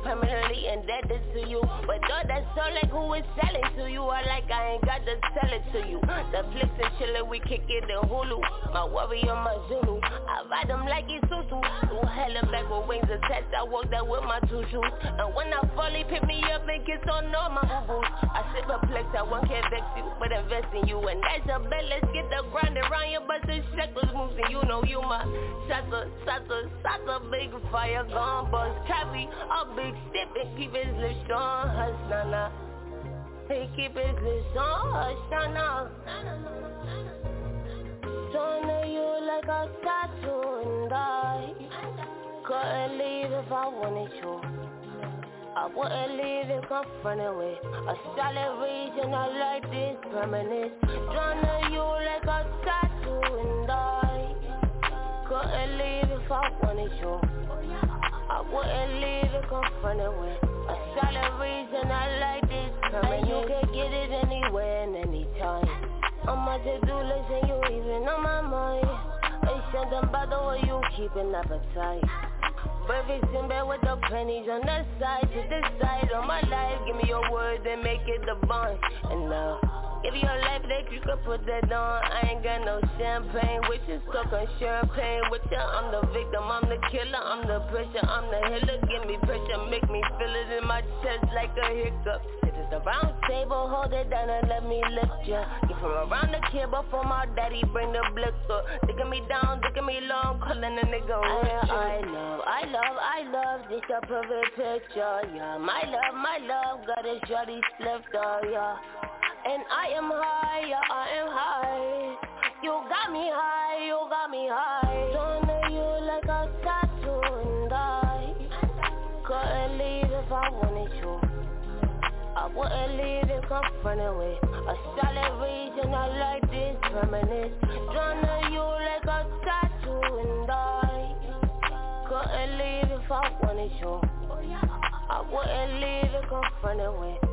S24: Permanently indebted to you. But though that's so like who is selling to you, I like I ain't got to tell it to you. The flicks and chillin', we kick it in Hulu. My warrior, my Zulu. I ride them like it's Susu. Through hell and back with wings attached, I walk that with my two shoes. And when I fall, he pick me up and kiss on all my boo-boos. I sit perplexed, I won't can't vex you, but invest in you. And that's a bet, let's get the grind around your bust and shekels moves. And you know you my shaka, shaka, shaka, big fire gun bust. Carry a big sip and keep his lips on hush, nah. He keep his lips on hush, nah, nah. Don't you like a tattoo and I couldn't leave if I wanted to. I wouldn't leave it confronted with a solid reason I like this permanent. Drawn to you like a tattoo and I couldn't leave if I wanted to. I wouldn't leave it confronted with a solid reason I like this permanent. And you can get it anywhere and anytime. On my to-do list and you even on my mind. Ain't something about the way you keep an appetite. Breakfast in bed with the pennies on the side To decide on my life Give me your word and make it the bond And now Give your life that you can put that on I ain't got no champagne with you. So can champagne with you I'm the victim, I'm the killer I'm the pressure, I'm the healer. Give me pressure, make me feel it in my chest like a hiccup. Sit at the round table, hold it down and let me lift ya. Get from around the kid before my daddy bring the up. Digging me down, digging me low, calling a nigga rich I love, I love, I love this a perfect picture, yeah. My love, my love, got a shorty slipped, oh yeah and I am high, yeah, I am high. You got me high, you got me high. Don't know you like a tattoo and I couldn't leave if I wanted to. I wouldn't leave it confronted with a solid reason I like this permanent. Drawn to you like a tattoo and I couldn't leave if I wanted to. I wouldn't leave it confronted with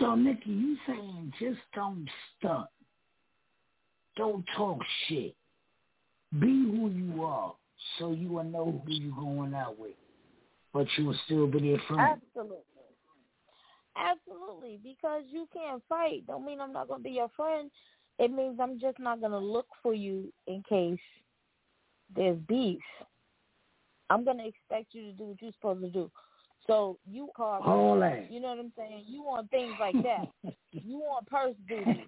S7: So Nikki, you saying just don't stunt. Don't talk shit. Be who you are so you will know who you're going out with. But you will still be their friend.
S8: Absolutely. Absolutely. Because you can't fight don't mean I'm not gonna be your friend. It means I'm just not gonna look for you in case there's beef. I'm gonna expect you to do what you're supposed to do. So you call
S7: All that.
S8: you know what I'm saying? You want things like that. you want purse duty.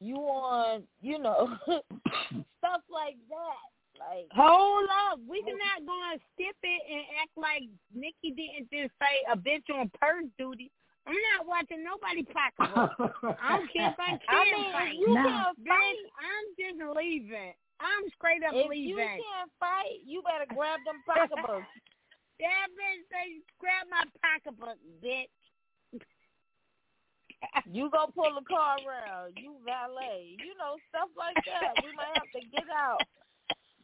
S8: You want, you know, stuff like that. Like
S22: Hold up. we are not gonna skip it and act like Nikki didn't just say a bitch on purse duty. I'm not watching nobody pocketbook. I don't care if I can
S8: I mean,
S22: fight.
S8: if you
S7: Nah.
S8: can't fight,
S22: Bitch, I'm just leaving. I'm straight up
S8: if
S22: leaving.
S8: you can't fight, you better grab them pocketbooks.
S22: That bitch say, grab my pocketbook, bitch.
S8: You go pull the car around. You valet. You know stuff like that. We might have to get out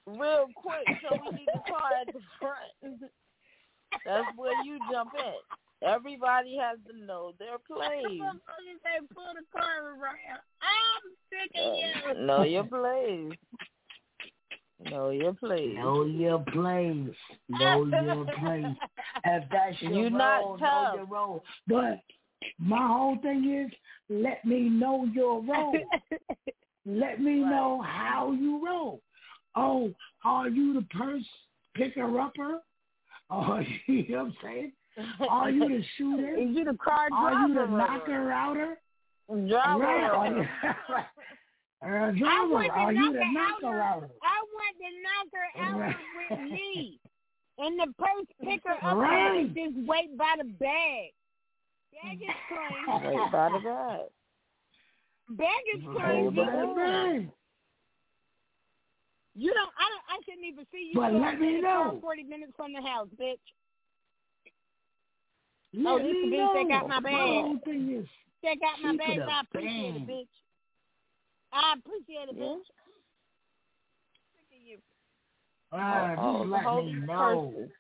S8: real quick, so we need the car at the front. That's where you jump in. Everybody has to know their place.
S22: Say pull the car around. I'm sick of uh, you.
S8: Know your place. Know your place.
S7: Know your place. Know your place. If that's your
S8: You
S7: role,
S8: not
S7: know
S8: tough.
S7: your role. But my whole thing is, let me know your role. let me know how you roll. Oh, are you the purse picker upper? Oh, you know what I'm saying? Are you the shooter?
S22: Is you the car
S7: Are you the knocker outer?
S8: Driver.
S7: Right. Are you, uh, driver,
S22: the
S7: are you the
S22: knocker outer? I want the knocker out with me. And the purse picker up
S7: Right.
S22: there just wait by the bag. Bag is clean.
S8: Wait by the bag.
S22: Bag is clean.
S7: bag.
S22: You don't. I don't. I shouldn't even see you.
S7: But let me
S22: in the car
S7: know.
S22: Forty minutes from the house, bitch.
S7: Let
S22: oh, this bitch that got my bag.
S7: My thing is,
S22: out my bag. I appreciate it, bitch. I appreciate it, bitch. Sick you.
S7: ah,
S8: Oh,
S7: let
S8: hold
S7: me
S8: these
S7: know.
S8: purses.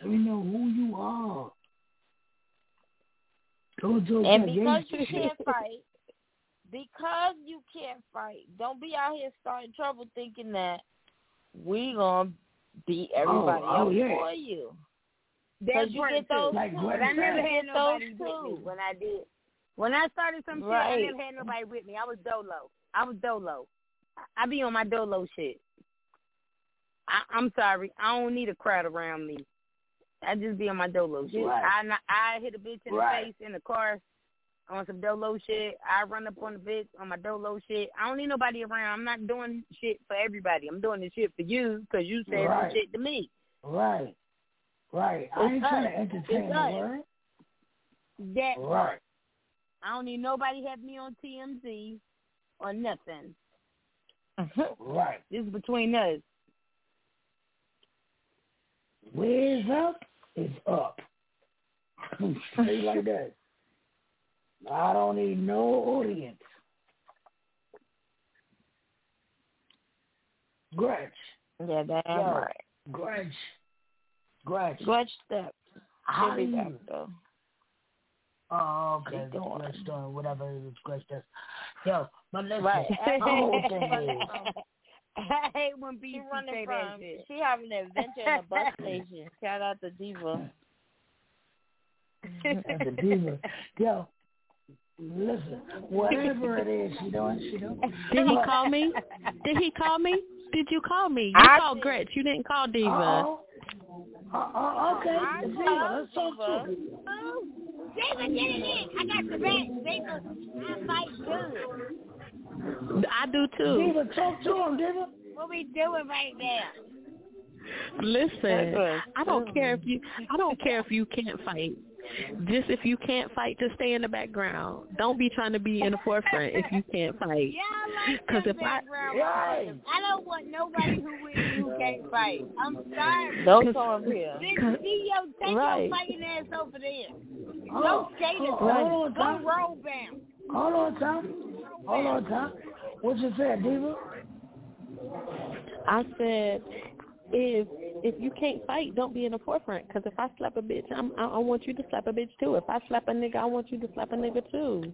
S7: Let me know who you are. Don't do
S8: And because you can't fight, because you can't fight, don't be out here starting trouble thinking that we gonna beat everybody
S7: oh,
S8: else
S7: yeah.
S8: for you. Because you get those
S7: Like
S8: too.
S22: But I never had nobody
S8: those
S22: with me when I did. When I started some shit, I
S8: Right.
S22: never had nobody with me. I was dolo. I was dolo. I, be on my dolo shit. I, I'm sorry. I don't need a crowd around me. I just be on my dolo shit.
S7: Right.
S22: I I hit a bitch in
S7: Right.
S22: the face in the car on some dolo shit. I run up on the bitch on my dolo shit. I don't need nobody around. I'm not doing shit for everybody. I'm doing this shit for you because you said
S7: Right.
S22: some shit to me.
S7: Right. Right. I ain't trying to entertain
S22: It's
S7: the
S22: us.
S7: word.
S22: That
S7: Right.
S22: part. I don't need nobody have me on TMZ or nothing. Mm-hmm.
S7: Right.
S22: This is between us.
S7: Where's up is up. Straight like that. I don't need no audience. Gretch.
S8: Yeah, damn
S7: Yo,
S8: right.
S7: Gretch. Gretch.
S8: Gretch step.
S7: How do you?
S8: though.
S7: Oh, okay.
S8: She doing?
S7: Whatever it is Gretch does. Yo, but listen,
S8: Right.
S7: my whole thing is,
S22: I hate when
S8: She
S22: people
S8: running
S22: say that
S8: from.
S22: shit.
S8: She having an adventure in a bus station. Shout out to Diva.
S7: as a diva. Yo, listen, whatever it is she doing, she doing.
S14: Did he call me? Did he call me? Did you call me? You
S8: I
S14: called
S8: did.
S14: Gretch. You didn't call Diva.
S7: Uh-oh. Uh, uh, okay,
S8: I
S7: Diva,
S8: called
S7: let's talk
S8: Diva.
S7: to her.
S22: Oh, get it in. I got the back. David, I fight good.
S14: I do too.
S7: Diva, talk to him, Diva.
S22: What we doing right now?
S14: Listen, I don't care if you. I don't care if you can't fight. Just if you can't fight, just stay in the background. Don't be trying to be in the forefront if you can't fight.
S22: Yeah, I like
S14: Because
S22: them
S14: if I
S22: background
S7: Right.
S22: I don't want nobody who with me who can't fight. I'm sorry.
S8: Don't come up here.
S22: Bitch, see your, take
S14: Right.
S22: your fighting ass over there.
S7: Oh,
S22: Go skate it.
S7: hold on,
S22: Go
S7: oh,
S22: roll bound.
S7: Hold on, Tom. Hold on, Tom. What you said, Diva?
S14: I said, if if you can't fight, don't be in the forefront. Because if I slap a bitch, I'm, I, I want you to slap a bitch too. If I slap a nigga, I want you to slap a nigga too.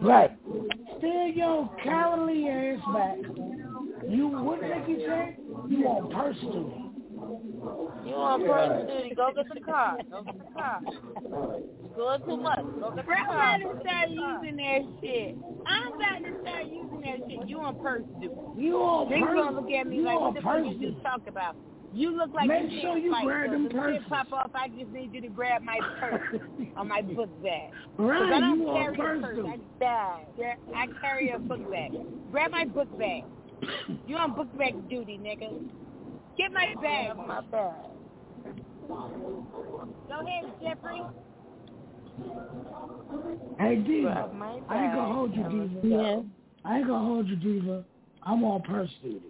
S7: Right. Steal your cowardly ass back. You what did you say? You want personally.
S8: You want person duty? Go get the car. Go get the car. Doing too much. Go get the
S22: I'm about to start using that shit. I'm about to start using that shit. You on purse duty.
S7: You on
S22: Niggas
S7: purse-
S22: gonna look at me
S7: you
S22: like, what the fuck
S7: purse
S22: you just
S7: duty.
S22: talk about? You look like
S7: Make
S22: you
S7: sure you
S22: fight.
S7: grab
S22: so
S7: them
S22: if the
S7: purses.
S22: pop off, I just need you to grab my purse or my book bag. 'Cause
S7: Right,
S22: I don't
S7: you on
S22: carry a
S7: purse
S22: purse.
S7: duty.
S22: I bag. I carry a book bag. Grab my book bag. You on book bag duty, nigga. Get my bag.
S8: My bag.
S22: Go ahead, Jeffrey.
S7: Hey Diva, I ain't gonna hold you, Diva.
S14: Yeah.
S7: I ain't gonna hold you, Diva. I'm on purse duty.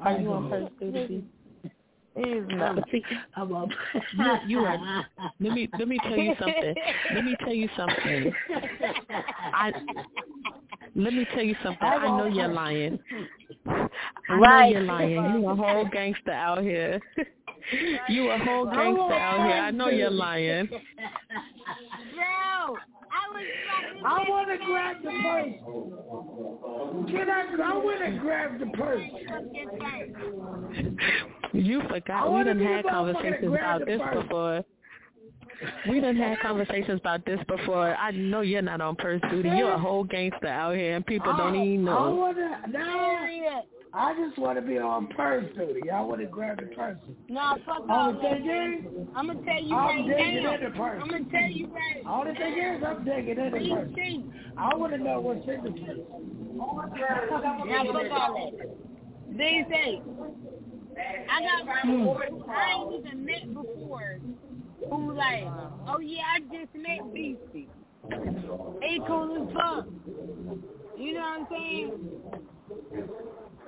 S7: I
S14: Are
S7: ain't
S14: you on
S7: gonna-
S14: duty?
S7: I'm,
S14: But see,
S7: I'm on.
S14: you, you are. Let me let me tell you something. Let me tell you something. I let me tell you something. I know you're lying. I know
S8: Right.
S14: you're lying. You a whole gangster out here. You a whole gangster out here. I know you're lying.
S22: Bro, I was
S7: I want to grab the purse. Can I? I want to grab the purse.
S14: You forgot we
S7: wanna
S14: done had conversations about this before. We done had conversations about this before. I know you're not on purse duty. You're a whole gangster out here, and people don't even know.
S7: I
S14: know.
S7: wanna. No, I just want to be on purse duty. I want to grab the purse.
S22: No, fuck all
S7: Only
S22: that.
S7: thing is,
S22: I'm gonna tell you
S7: I'm
S22: right
S7: digging
S22: now.
S7: in the purse.
S22: I'm gonna tell you right.
S7: Only thing is, I'm digging in the purse. I want to know what's in the purse.
S22: Now fuck all that. They say, I got
S7: Hmm.
S22: I ain't even met before. Who like, oh yeah, I just met Beastie. He cool as fuck. You know what I'm saying?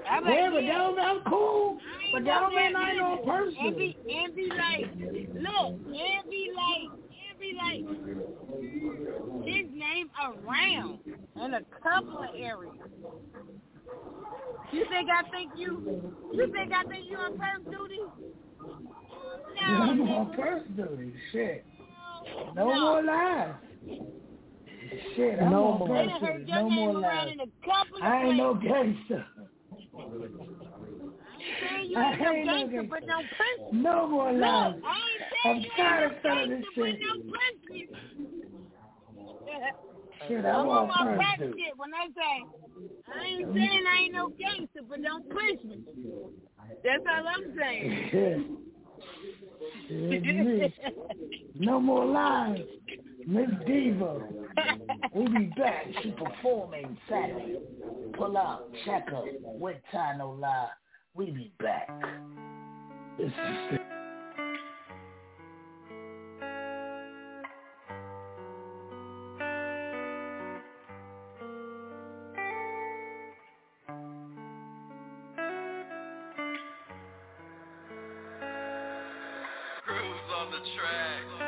S22: I'm like,
S7: Yeah, but that don't- I'm cool. But that don't mean I ain't on purse
S22: And be, and be like, look, and be like, and be like, his name around in a couple of areas. You think I think you? You think I think you on purse duty? No,
S7: I'm on
S22: nigga.
S7: purse duty. Shit. No,
S22: No.
S7: more lies. Shit, I'm
S14: No more.
S7: purse
S22: They done heard
S7: duty.
S22: your
S7: No more lies.
S22: in a of
S7: I ain't no gangster.
S22: you
S7: I
S22: ain't no
S7: ain't no
S22: gangster, but don't push.
S7: No more lies.
S22: I ain't
S7: I'm tired of
S22: no
S7: selling this shit.
S22: don't.
S7: Shit,
S22: I'm on my rap shit when I say, I ain't saying I ain't no gangster, but don't push me. That's all I'm saying.
S7: No more lies. Miss Diva. We'll be back. She performing Saturday. Pull up, check up. With time no lie. We be back. This is
S28: the track.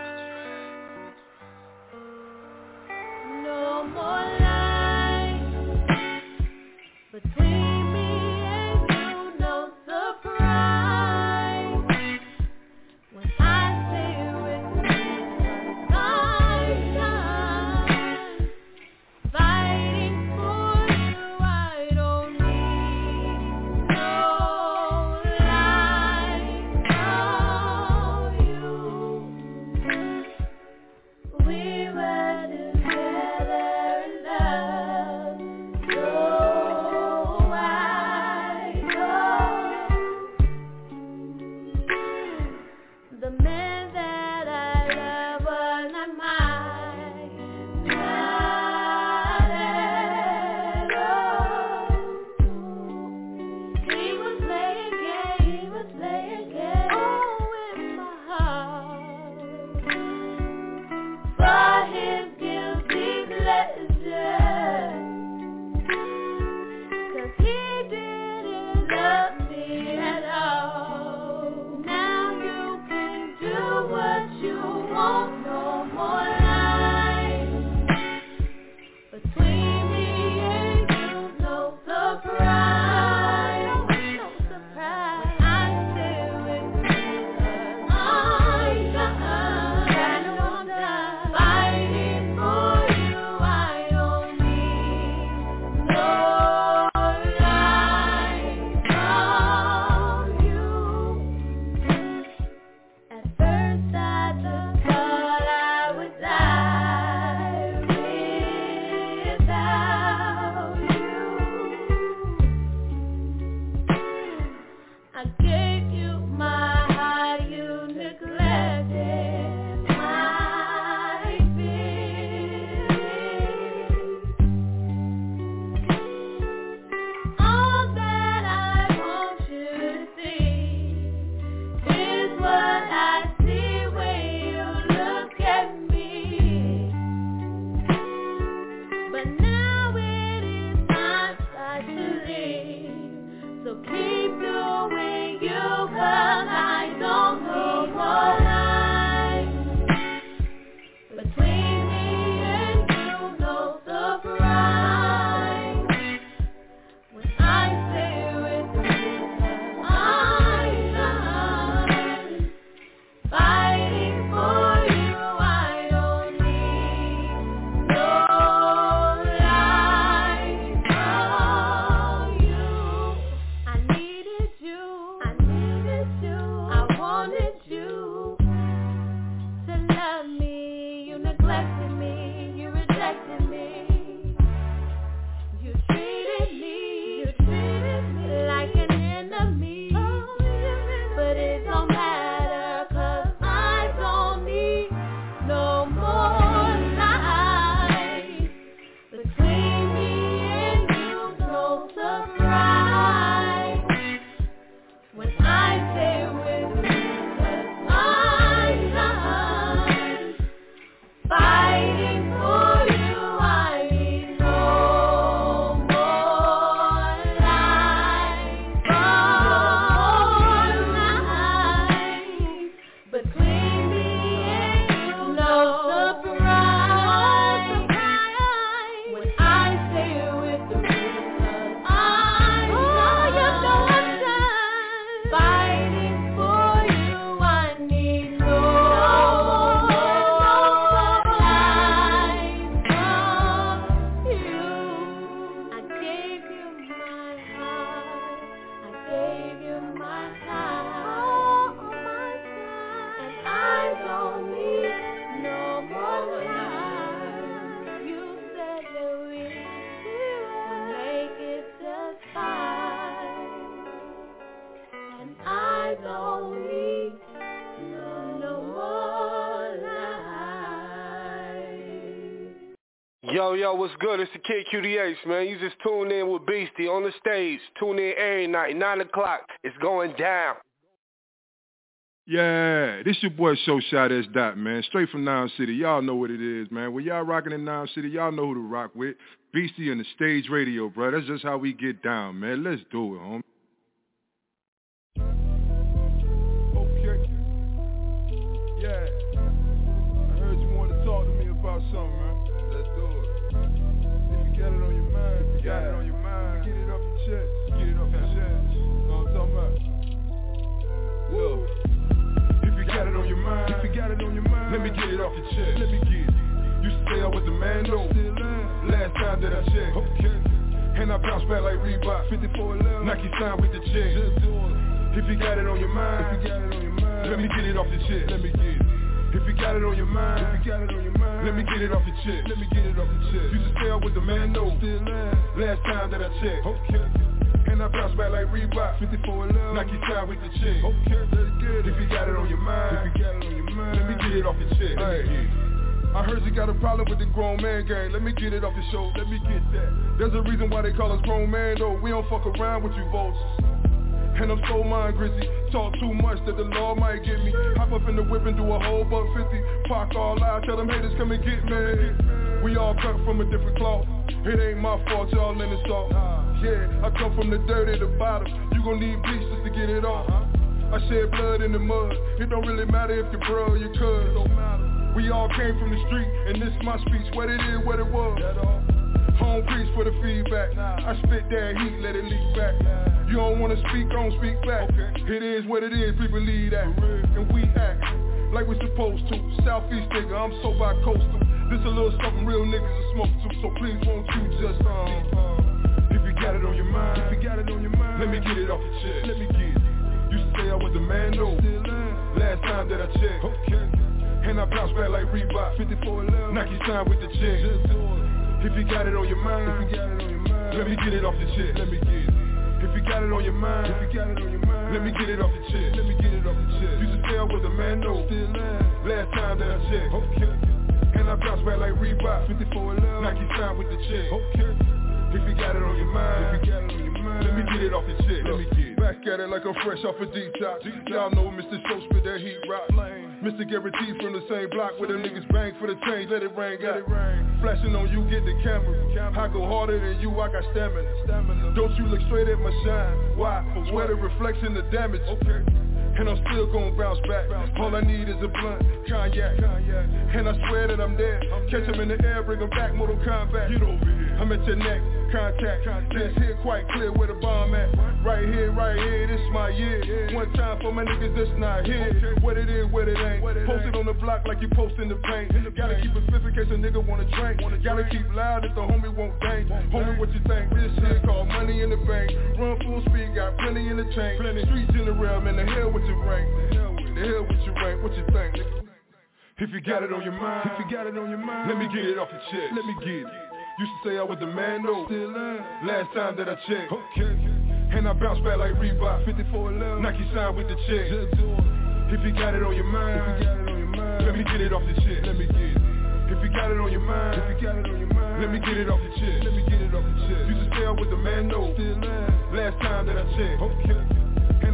S28: What's good? It's the Kid QDH, man. You just tune in with Beastie on the stage. Tune in every night, 9 o'clock. It's going down.
S29: Yeah, this your boy Show Shot S Dot, man. Straight from Nine City. Y'all know what it is, man. When y'all rocking in Nine City, y'all know who to rock with. Beastie and the stage radio, bro. That's just how we get down, man. Let's do it, homie.
S30: Off your chest. Let me get it. To say I was the man, though. Last time that I checked. Okay. And I bounce back like Reebok. 54 Nike sign with the check. If you got it on your mind, if you got it on your mind, let me get it off your chest. Let me get it. If you got it on your mind, if you got it on your mind, let me get it off your chest. Let me get it off your chest. Used to say I was the man, no. Last time that I checked. Okay. And I bounce back like Reebok. 54 Nike sign with the check. Okay, let's get it. If you got it on your mind, if you got it on your mind, let me get it off your chest. Let me get it. I heard you got a problem with the grown man gang. Let me get it off your show. Let me get that. There's a reason why they call us grown man though. We don't fuck around with you vultures. And I'm so mind grizzy. Talk too much that the law might get me. Hop up in the whip and do a whole buck 50. Park all out, tell them haters come and get me. We all cut from a different cloth. It ain't my fault, y'all in the salt. Yeah, I come from the dirt at the bottom. You gon' need bleach just to get it off. Uh-huh. I shed blood in the mud. It don't really matter if you're bro or your cuz. We all came from the street, and this my speech. What it is, what it was. Home preach for the feedback. I spit that heat, let it leak back. You don't wanna speak, don't speak back. It is what it is, people believe that. And we act like we supposed to. Southeast nigga, I'm so bi-coastal. This a little something real niggas will smoke to. So please won't you just um, if you got it on your mind, if you got it on your mind, let me get it off your chest. Let me get. Used to say I was the man, no. Last time that I checked. And I bounce back like Reebok 54 Nike sign with the check If you got it on your mind, you got it on your mind let me get it off the chest Let me get it If you got it on your mind, if you got it on your mind, let me get it off your chest. Let me get it off your chest. You should say I was a man, no. Last time that I checked. Okay. And I bounce back like Reebok. 54 11. Nike sign with the check. Okay. If you got it on your mind, if you got it on your mind, let me get it off your chest. Let me get it. Back at it like I'm fresh off a detox. Y'all know Mr. Show spit that heat rock. Mr. Guarantee from the same block where them niggas bang for the change. Let it rain, got it rain. Flashing on you, get the camera. I go harder than you, I got stamina. Don't you look straight at my shine. Why? Swear the reflection, the damage. Okay. And I'm still gon' bounce back. All I need is a blunt, cognac. And I swear that I'm dead. Catch him in the air, bring him back, Mortal Kombat. Get over here. I'm at your neck, contact. Just here quite clear where the bomb at. Right here, right here, this my year. One time for my niggas that's not here. What it is, what it ain't. Post it on the block like you post in the paint. Gotta keep it fifth in case a nigga wanna drink. Gotta keep loud if the homie won't dang. Homie, what you think? This shit called money in the bank. Run full speed, got plenty in the tank. Streets in the realm, in the hell with your rank. The hell with your rank, what you think? If you got it on your mind, if you got it on your mind, let me get it off your chest. Let me get it. Used to say I was the man. Still Last time that I checked. Okay. And I bounce back like Reebok. 54 Nike sign with the check. If you got it on your mind, if you got it on your mind, let me get it off the chest. Let me get it. If you got it on your mind, if you got it on your mind, let me get it off the chest. Let me get it off the chest. Used to say I was the man, no. Still Last time that I checked. Okay.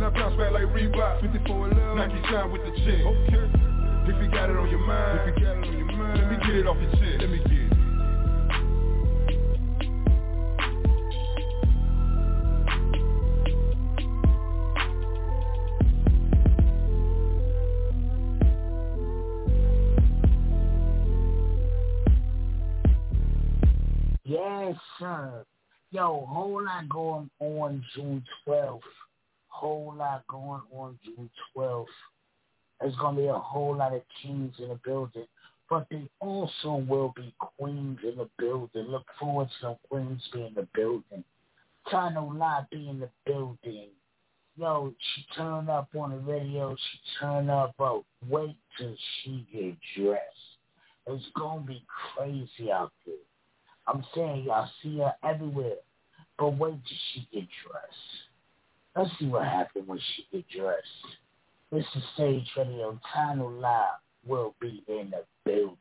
S30: And I bounce back like Reebok. 54 11. Nike sign with the check. Okay. If you got it on your mind, if you got it on your mind, let me get it off your chest. Let me get it.
S7: Yes, sir. Yo, whole lot going on June 12th. Whole lot going on June 12th. There's going to be a whole lot of kings in the building. But there also will be queens in the building. Look forward to some queens being in the building. Tano La be in the building. Yo, she turn up on the radio. She turn up, but wait till she get dressed. It's going to be crazy out there. I'm saying y'all see her everywhere. But wait till she get dressed. Let's see what happens when she get dressed. This is Stage Radio. Tano Live will be in the building.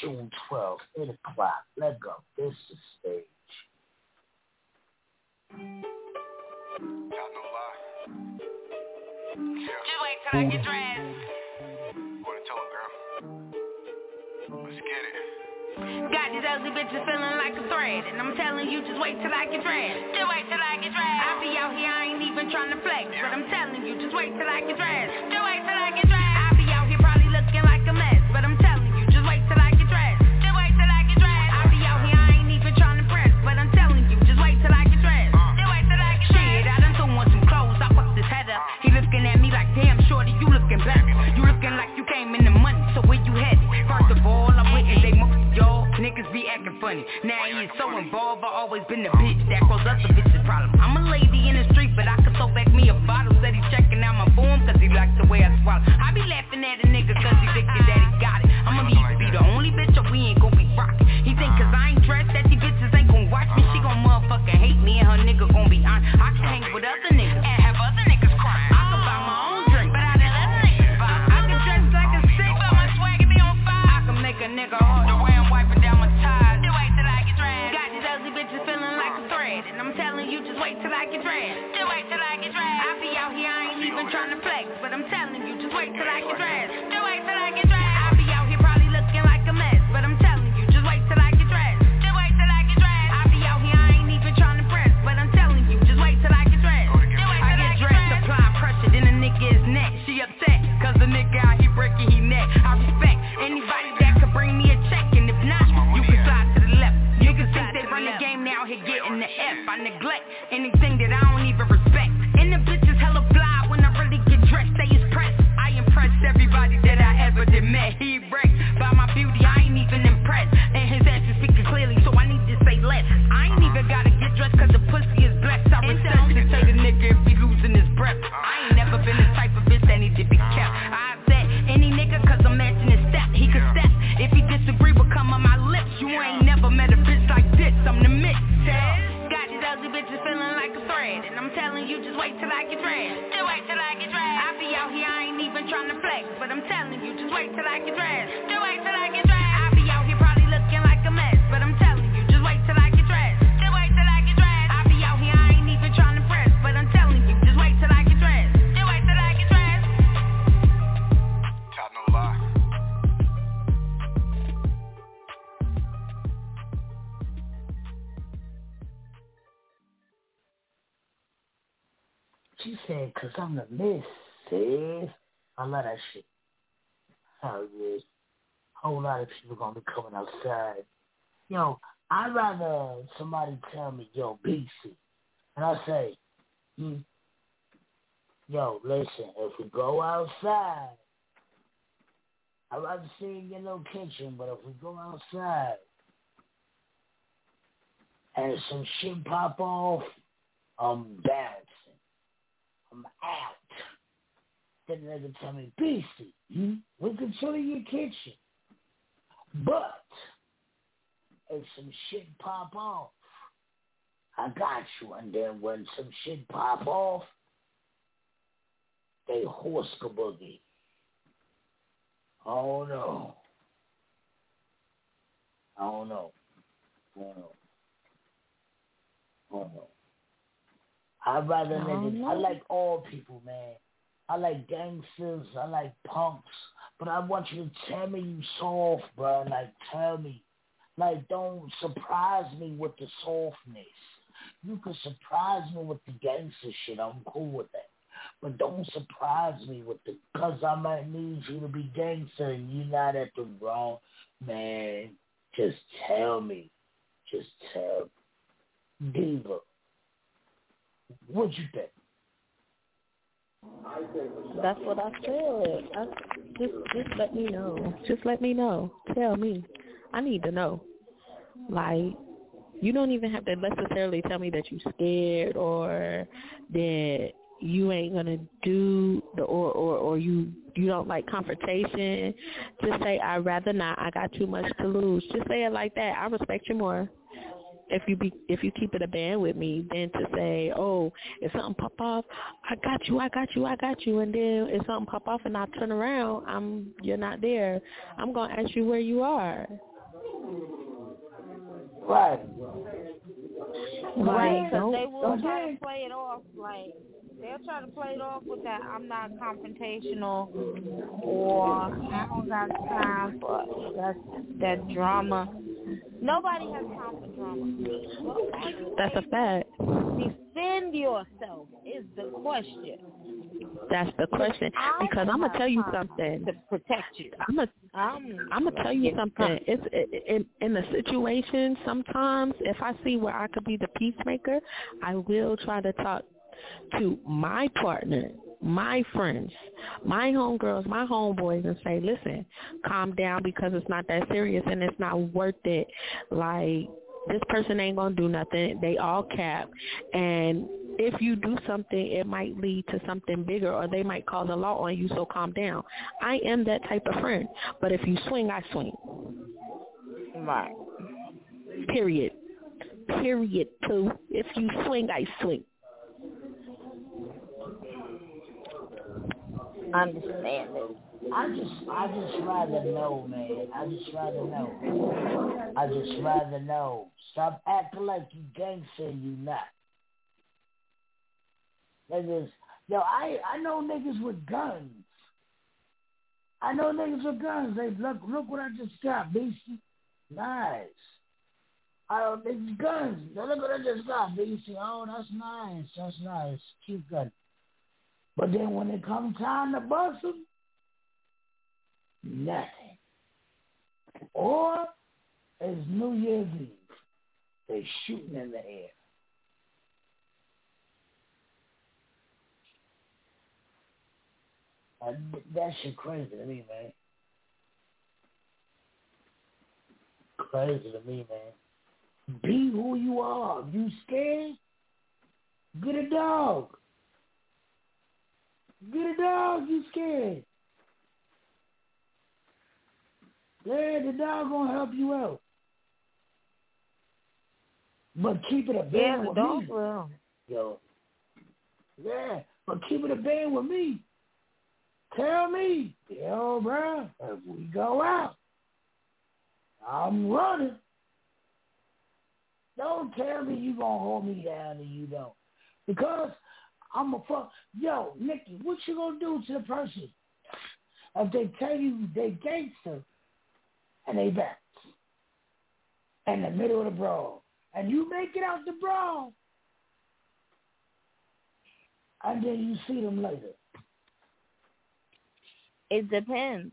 S7: June 12th, 8 o'clock. Let go. This is Stage.
S31: Just wait till I get dressed.
S32: What I told girl. Let's get it.
S31: Got these ugly bitches feeling like a thread And I'm telling you, just wait till I get dressed. Just wait till I get dressed. I be out here, I ain't even trying to flex But I'm telling you, just wait till I get dressed. Just wait till I get dressed. I be out here probably looking like a mess But I'm telling you, just wait till I get dressed. Just wait till I get dressed. I be out here, I ain't even trying to press But I'm telling you, just wait till I get dressed. Just wait till I get dressed. Shit, I done threw on some clothes, I fucked his head up. He looking at me like, damn, shorty, you looking better You looking like you came in the money, so where you headed? First of all, Niggas be acting funny. Now he is so involved, I always been the bitch that grows up the bitch's problem. I'm a lady in the street, but I could throw back me a bottle. Said he checking out my form, cause he likes the way I swallow. I be laughing at a nigga cause he thinking that he cause I'm the
S7: miss, sis. I love that shit. Hell yeah. Whole lot of people gonna be coming outside. Yo, I'd rather somebody tell me, yo, BC. And I say, hmm, yo, listen, if we go outside, I'd rather see in your little kitchen, but if we go outside and some shit pop off, I'm bouncing. I'm out. Then the nigga tell me, Beastie, hmm? we can chill in your kitchen. But if some shit pop off, I got you. And then when some shit pop off, they horse the boogie. Oh no. Oh no. Oh no. Oh no. I'd rather
S8: Oh,
S7: niggas. I like all people, man. I like gangsters. I like punks. But I want you to tell me you soft, bro. Like, tell me. Like, don't surprise me with the softness. You can surprise me with the gangster shit. I'm cool with that. But don't surprise me with the, cause I might need you to be gangster and you're not at the wrong, man. Just tell me. Just tell me. Diva. What you think?
S14: That's what I said. I, just just let me know. Just let me know. Tell me. I need to know. Like you don't even have to necessarily tell me that you're scared or that you ain't gonna do the or or or you you don't like confrontation. Just say I'd rather not. I got too much to lose. Just say it like that. I respect you more if you be if you keep it a band with me then to say, oh, if something pop off, I got you, I got you, I got you, and then if something pop off and I turn around, I'm you're not there. I'm gonna ask you where you are.
S7: Right.
S14: Like,
S8: Because
S14: don't,
S8: they will
S14: don't
S8: try to play it off like they'll try to play it off with that I'm not confrontational or I don't got time for that that drama. Nobody has time for drama.
S14: That's a fact.
S8: Defend yourself is the question.
S14: That's the question. Because I'm gonna tell you something.
S8: To protect you.
S14: I'm gonna
S8: I'm
S14: I'm gonna tell you something. It's it, in in the situation. Sometimes, if I see where I could be the peacemaker, I will try to talk to my partner, my friends, my homegirls, my homeboys, and say, "Listen, calm down because it's not that serious and it's not worth it." Like this person ain't gonna do nothing. They all cap, and if you do something, it might lead to something bigger, or they might call the law on you. So calm down. I am that type of friend. But if you swing, I swing.
S8: Right.
S14: Period. Period. Pooh. If you swing, I swing.
S8: Understand it.
S7: I just, I just rather know, man. I just rather know. I just rather know. Stop acting like you gangster you not. Niggas, yo, I, I know niggas with guns. I know niggas with guns. They look, look what I just got, beastie. Nice. I don't niggas guns. Look what I just got, beastie. Oh, that's nice. That's nice. Cute gun. But then when it comes time to bust them, nothing. Or it's New Year's Eve. They're shooting in the air. That shit crazy to me, man. Crazy to me, man. Be who you are. If you scared, get a dog. Get a dog, you scared. Yeah, the dog gonna help you out. But keep it a
S8: Yeah,
S7: band
S8: the
S7: with
S8: dog
S7: me.
S8: will.
S7: Yo, Yeah, but keep it a band with me. Tell me, yo, bro, if we go out, I'm running. Don't tell me you gonna hold me down and you don't. Because I'm a fuck. Yo, Nikki, what you gonna do to the person if they tell you they gangster and they back in the middle of the brawl, and you make it out the brawl, and then you see them later?
S8: It depends.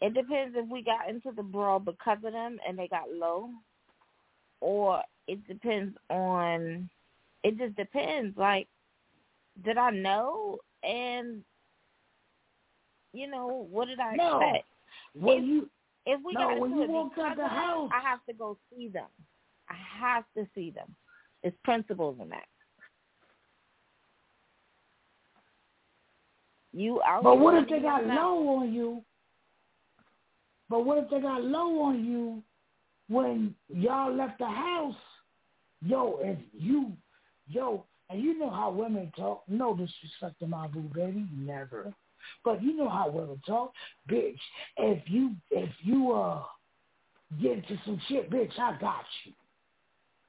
S8: It depends if we got into the brawl because of them and they got low, or it depends on. It just depends. Like, did I know? And you know, what did I
S7: No.
S8: expect?
S7: When
S8: if,
S7: you
S8: if we
S7: no,
S8: got
S7: when you walk out the house-
S8: I have to go see them. I have to see them. It's principles in that. You out
S7: But what if they got low on you? But what if they got low on you when y'all left the house? Yo, if you, yo, and you know how women talk. No disrespect to my boo baby, never. But you know how women talk, bitch. If you, if you uh get into some shit, bitch, I got you.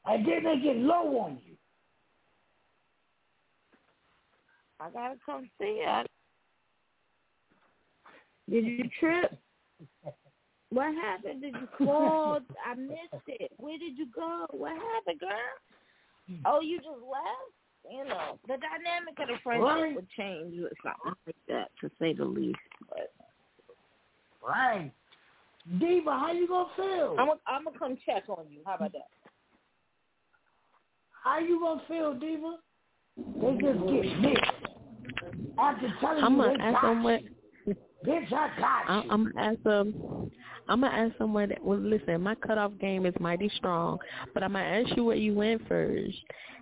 S7: And then they get low on you.
S8: I gotta come see you. Did you trip? What happened? Did you fall? I missed it. Where did you go? What happened, girl? Oh, you just left? You know, the dynamic of the friendship
S7: Right.
S8: would change with something like that, to say the least. But
S7: Right. Diva, how you gonna feel?
S8: I'm gonna I'm gonna come check on you. How about that?
S7: How you gonna feel, Diva? They just get mixed. After telling
S14: I'm
S7: you
S14: gonna ask
S7: got
S14: them what.
S7: Bitch, I got
S14: I,
S7: you.
S14: I'm gonna ask. Um, I'm gonna ask someone that. Well, listen, my cutoff game is mighty strong, but I'm gonna ask you where you went first.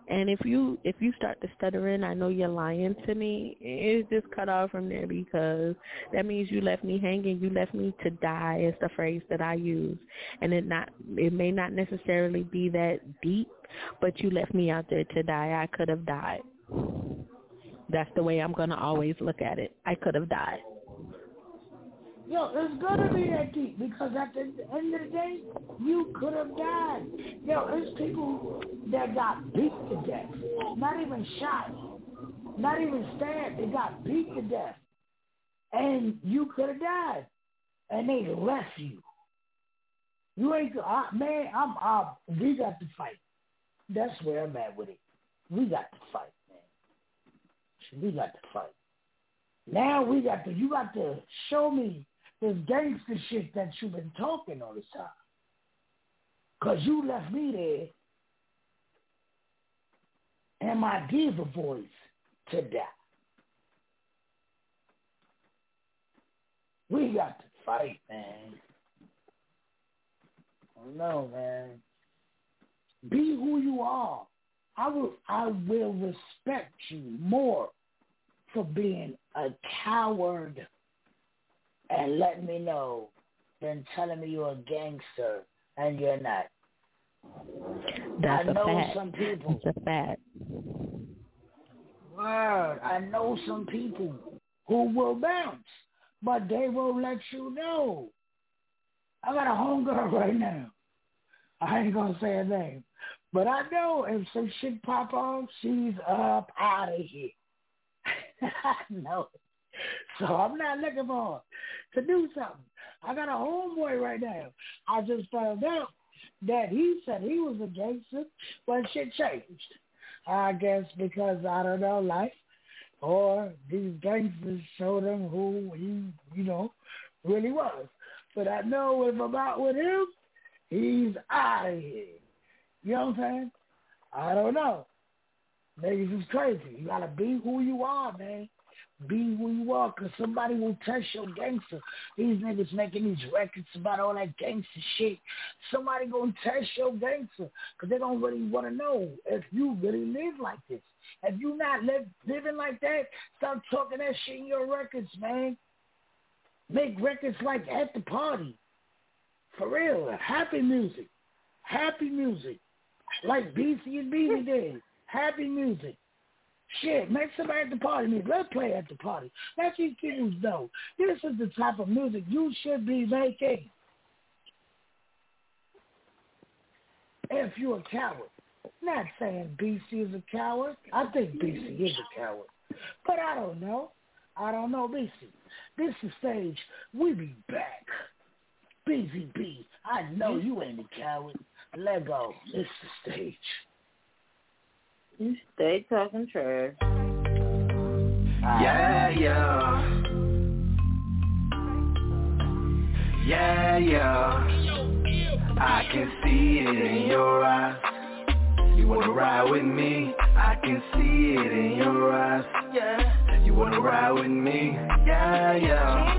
S14: And if you if you start to stuttering, I know you're lying to me. It's just cut off from there because that means you left me hanging. You left me to die. Is the phrase that I use, and it not it may not necessarily be that deep, but you left me out there to die. I could have died. That's the way I'm gonna always look at it. I could have died.
S7: Yo, it's gonna be that deep because at the end of the day, you could have died. Yo, it's people that got beat to death, not even shot, not even stabbed. They got beat to death, and you could have died, and they left you. You ain't, I, man. I'm, I, we got to fight. That's where I'm at with it. We got to fight, man. We got to fight. Now we got to, you got to show me this gangster shit that you've been talking all this time. Cause you left me there and my diva voice to die. We got to fight, man. Oh no, man. Be who you are. I will I will respect you more for being a coward and let me know than telling me you're a gangster and you're not.
S14: That's
S7: I
S14: a
S7: know
S14: fact.
S7: some people.
S14: That's a fact.
S7: Word. I know some people who will bounce, but they will let you know. I got a homegirl right now. I ain't gonna say her name, but I know if some shit pop off, she's up out of here. I know. So I'm not looking for her to do something. I got a homeboy right now. I just found out that he said he was a gangster, but shit changed. I guess because I don't know life, or these gangsters showed him who he, you know, really was. But I know if I'm out with him, he's out of here. You know what I'm saying? I don't know. Niggas is crazy. You gotta be who you are, man. Be who you are, cause somebody will test your gangster. These niggas making these records about all that gangster shit. Somebody gonna test your gangster, cause they don't really want to know if you really live like this. If you not live, living like that, stop talking that shit in your records, man. Make records like at the party. For real, happy music. Happy music. Like BC and BB did. Happy music. Shit, make somebody at the party music. Let's play at the party. Let these people know this is the type of music you should be making. If you're a coward. Not saying BC is a coward. I think BC is a coward. But I don't know. I don't know BC. This is stage. We be back. BZB. I know you ain't a coward. Let go. It's the stage.
S8: You stay talking trash.
S6: Yeah, yeah. Yeah, yeah. I can see it in your eyes. You wanna ride with me? I can see it in your eyes. Yeah. You wanna ride with me? Yeah, yeah.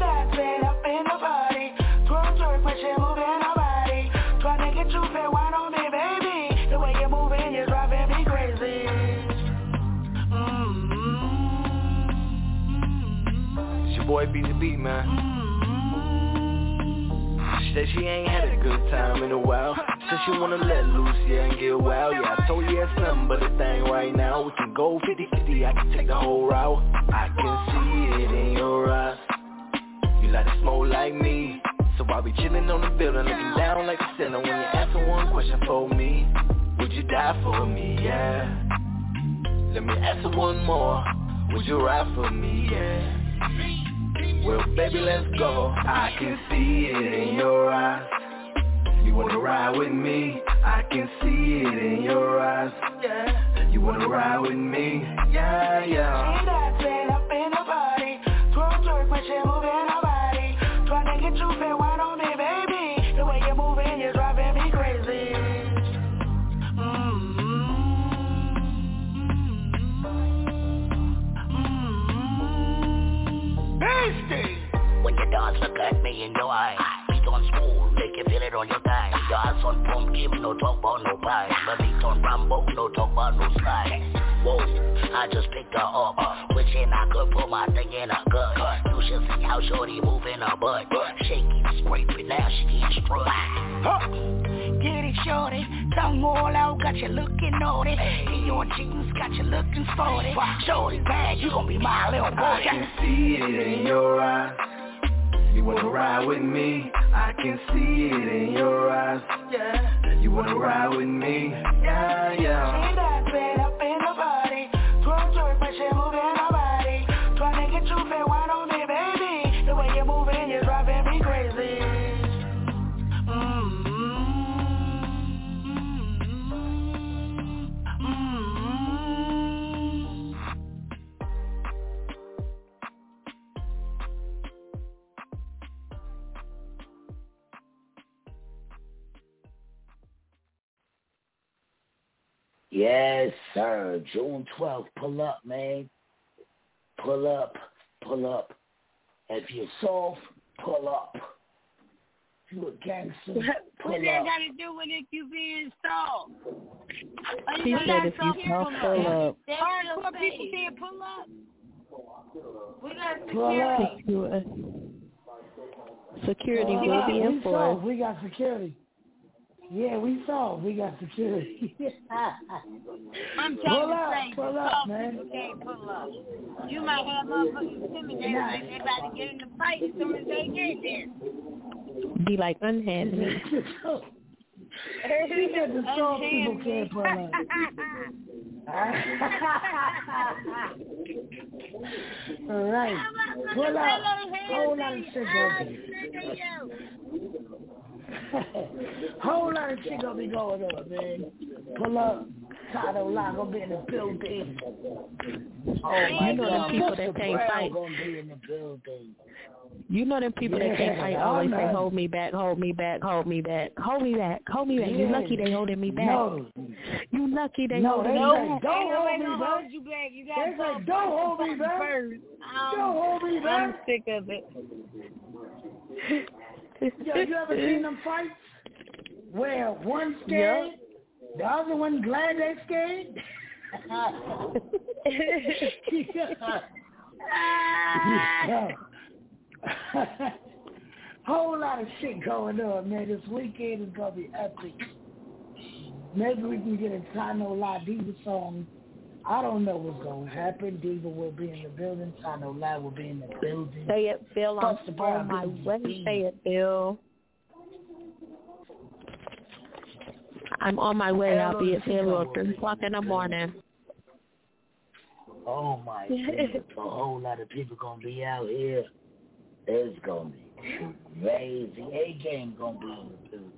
S6: It's your the BZB, man. She said she ain't had a good time in a while. Said she wanna let loose, yeah, and get wild. Yeah, I told you it's nothing but a thing right now. We can go 50-50, I can take the whole route. I can see it in your eyes. You like to smoke like me. So I'll be chilling on the building, looking down like a sinner. When you answer one question for me, would you die for me? Yeah. Let me answer one more. Would you ride for me? Yeah. Well, baby, let's go. I can see it in your eyes. You wanna ride with me? I can see it in your eyes. Yeah. You wanna ride with me? Yeah, yeah.
S33: She dancing up in the party. Twerk, twerk, but she moving her body. Tryna get you fit,
S2: dance, look at me in your eye. Beat on smooth, make you feel it on your thigh. Ass on pumpkin, no talk about no pie. My beat on Rambo, no talk about no slide. Whoa, I just picked her up. Wishing I could put my thing in her gut. You should see how shorty moving her butt. Shaky, scraping, now she get strut.
S33: Huh. Get it, shorty. Tongue all out, got you looking naughty. In your jeans, got you looking sporty. Shorty bad, you gon' be my little boy.
S6: I can see it in your eyes. You wanna ride with me? I can see it in your eyes. Yeah. You wanna ride with me? Yeah, yeah.
S33: She dancing up in the party. Twerk, twerk, but she moving
S7: Yes, sir. June 12th. Pull up, man. Pull up. Pull up. If you're soft, pull up. If you a gangster, pull
S22: What that
S7: up.
S22: got to do with if you being soft? Are
S14: She
S22: you
S14: said if you
S22: soft,
S14: soft, pull up.
S22: Hardcore people saying pull up. We got
S7: Pull up.
S14: Security, uh, security
S7: Pull
S14: will
S7: up.
S14: be
S7: We
S14: enforced.
S7: soft. We got security. Yeah, we saw. We got security.
S22: I'm
S7: Pull
S22: trying
S7: up,
S22: to say,
S7: pull
S22: the
S7: up, man.
S22: people can't pull up. You might have motherfuckers intimidated like they about to get in the fight as soon as they get there.
S14: Be like unhand me.
S7: She said the soft people can't pull up. All right. Pull up. Whole lot of shit gonna be. Whole lot of shit gonna be going on, man. Pull up. Tato Lock gonna be in the building. Oh my
S14: You know them people
S7: Mr.
S14: that can't fight.
S7: be in the building.
S14: You know them people that can't fight always say, hold me back, hold me back, hold me back, hold me back, hold me back. You lucky they holding me back.
S7: No.
S14: You lucky they
S7: No,
S14: holding
S7: they
S14: me back.
S7: don't hold me back.
S22: hold you back. You
S7: They
S22: gotta
S7: say,
S22: talk
S7: don't hold me back.
S22: First. Um,
S7: Don't hold me
S22: I'm sick of it.
S7: Yo, you ever seen them fights? Where one scared, the other one glad they scared? Whole lot of shit going on, man. This weekend is gonna be epic. Maybe we can get a Tano La Diva song I don't know what's gonna happen. Diva will be in the building. I know Live will be in the building.
S14: Say it, Phil. I'm on my way. Say it, Phil. I'm on my way. I'll be at Phil at 3 o'clock in the morning.
S7: Oh my goodness, a whole lot of people gonna be out here. It's gonna be crazy. A game gonna be in the building.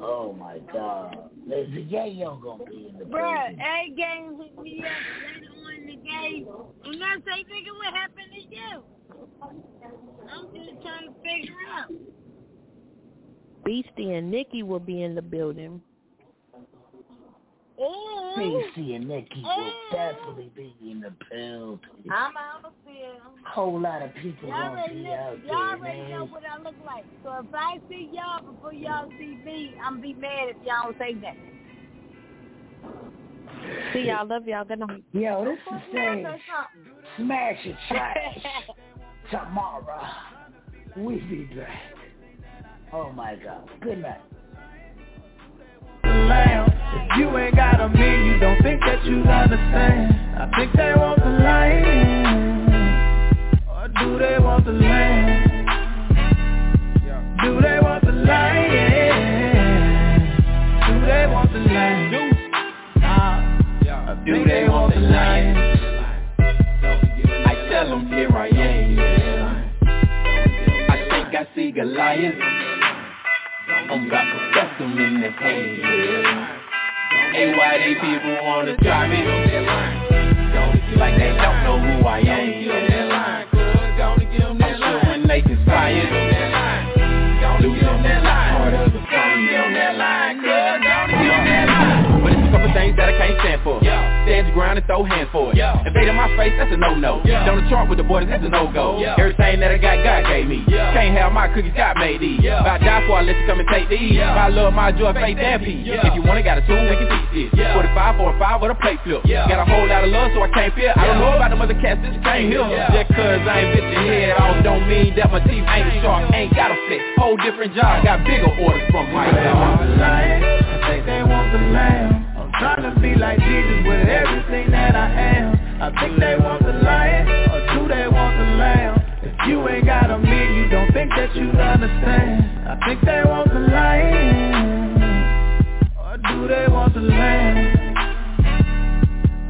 S7: Oh my god. Listen, Yayo gonna be in the
S22: Bruh,
S7: building.
S22: A game hit me up later on in the game. And I say, nigga, what happened to you? I'm just trying to figure out.
S14: Beastie and Nikki will be in the building.
S22: Ooh.
S7: Casey and Nikki will definitely be in the building.
S22: I'm out of field.
S7: Whole lot of people
S22: Y'all
S7: gonna
S22: already,
S7: be
S22: know,
S7: out
S22: y'all
S7: there,
S22: already know what I look like. So if I see y'all before y'all see me, I'm be mad if y'all don't say that.
S14: See y'all. Love y'all. Good night.
S7: Yo, this is saying
S22: Say something.
S7: smash your trash tomorrow. We be back. Oh my god. Good night.
S11: Lamb. If you ain't got a me, you don't think that you understand. I think they want the lion, or do they want the lamb? Do they want the lion? Do they want the lamb? Nah, do they want the lion? I tell them here I am. I think I see Goliath. I'm got professor in this hand, yeah. Hey, why they people wanna try me? Like they don't know who I am. I'm showing they. Losing that line. Part of the story on that line. Don't get on that line. But it's a couple things that I can't stand for. Stand your ground and throw hands for it. Invade in my face, that's a no-no. Down the chart with the boys, that's a no-go. Yeah. Everything that I got, God gave me. Can't have my cookies, God made these. If I die for, I let you come and take these. If I love my joy, faith, and peace. If you want it, got a tool, we can teach this. 45 for a 5 with a plate flip. Got a whole lot of love, so I can't feel. I don't know about them other cats, this can't hear. Just cause I ain't bit your head off, don't mean that my teeth ain't sharp. Ain't got a flex. Whole different job, got bigger orders from right now. I think they want the lamb. Trying to be like Jesus with everything that I am. I think they want the lion, or do they want the lamb? If you ain't got a me, you don't think that you understand. I think they want the lion, or do they want the lamb?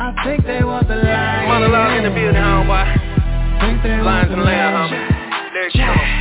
S11: I think they want the lion.
S21: Monologue in the building, homeboy.
S11: Think
S21: Lions and lamb, homie. You go.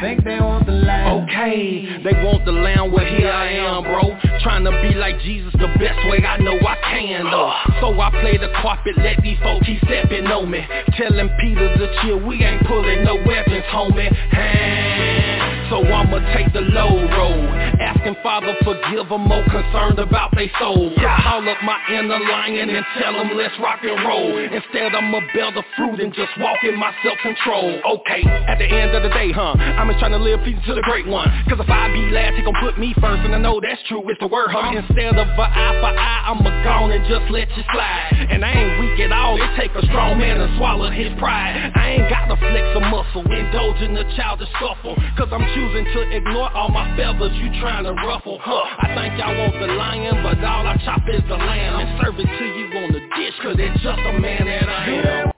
S11: Think they want the.
S21: Okay, they want the lamb, well here I am, bro. Trying to be like Jesus the best way I know I can, though. So I play the carpet, let these folks keep stepping on me. Telling Peter to chill, we ain't pulling no weapons, homie. Hand. So I'ma take the low road. Asking Father forgive them, more concerned about they soul. Call up my inner lion and tell them let's rock and roll. Instead I'ma bear the fruit and just walk in my self-control. Okay, at the end of the day, huh? I'm just trying to live pleasing to the great one. Cause if I be last, he gon' put me first. And I know that's true, it's the word, huh? Instead of a eye for eye, I'ma gone and just let you slide. And I ain't weak at all, it take a strong man to swallow his pride. I ain't got to flex a muscle, indulge in the childish scuffle. Cause I'm choosing to ignore all my feathers you trying to ruffle. Huh, I think y'all want the lion, but all I chop is the lamb. And serve it to you on the dish, cause it's just a man that I am.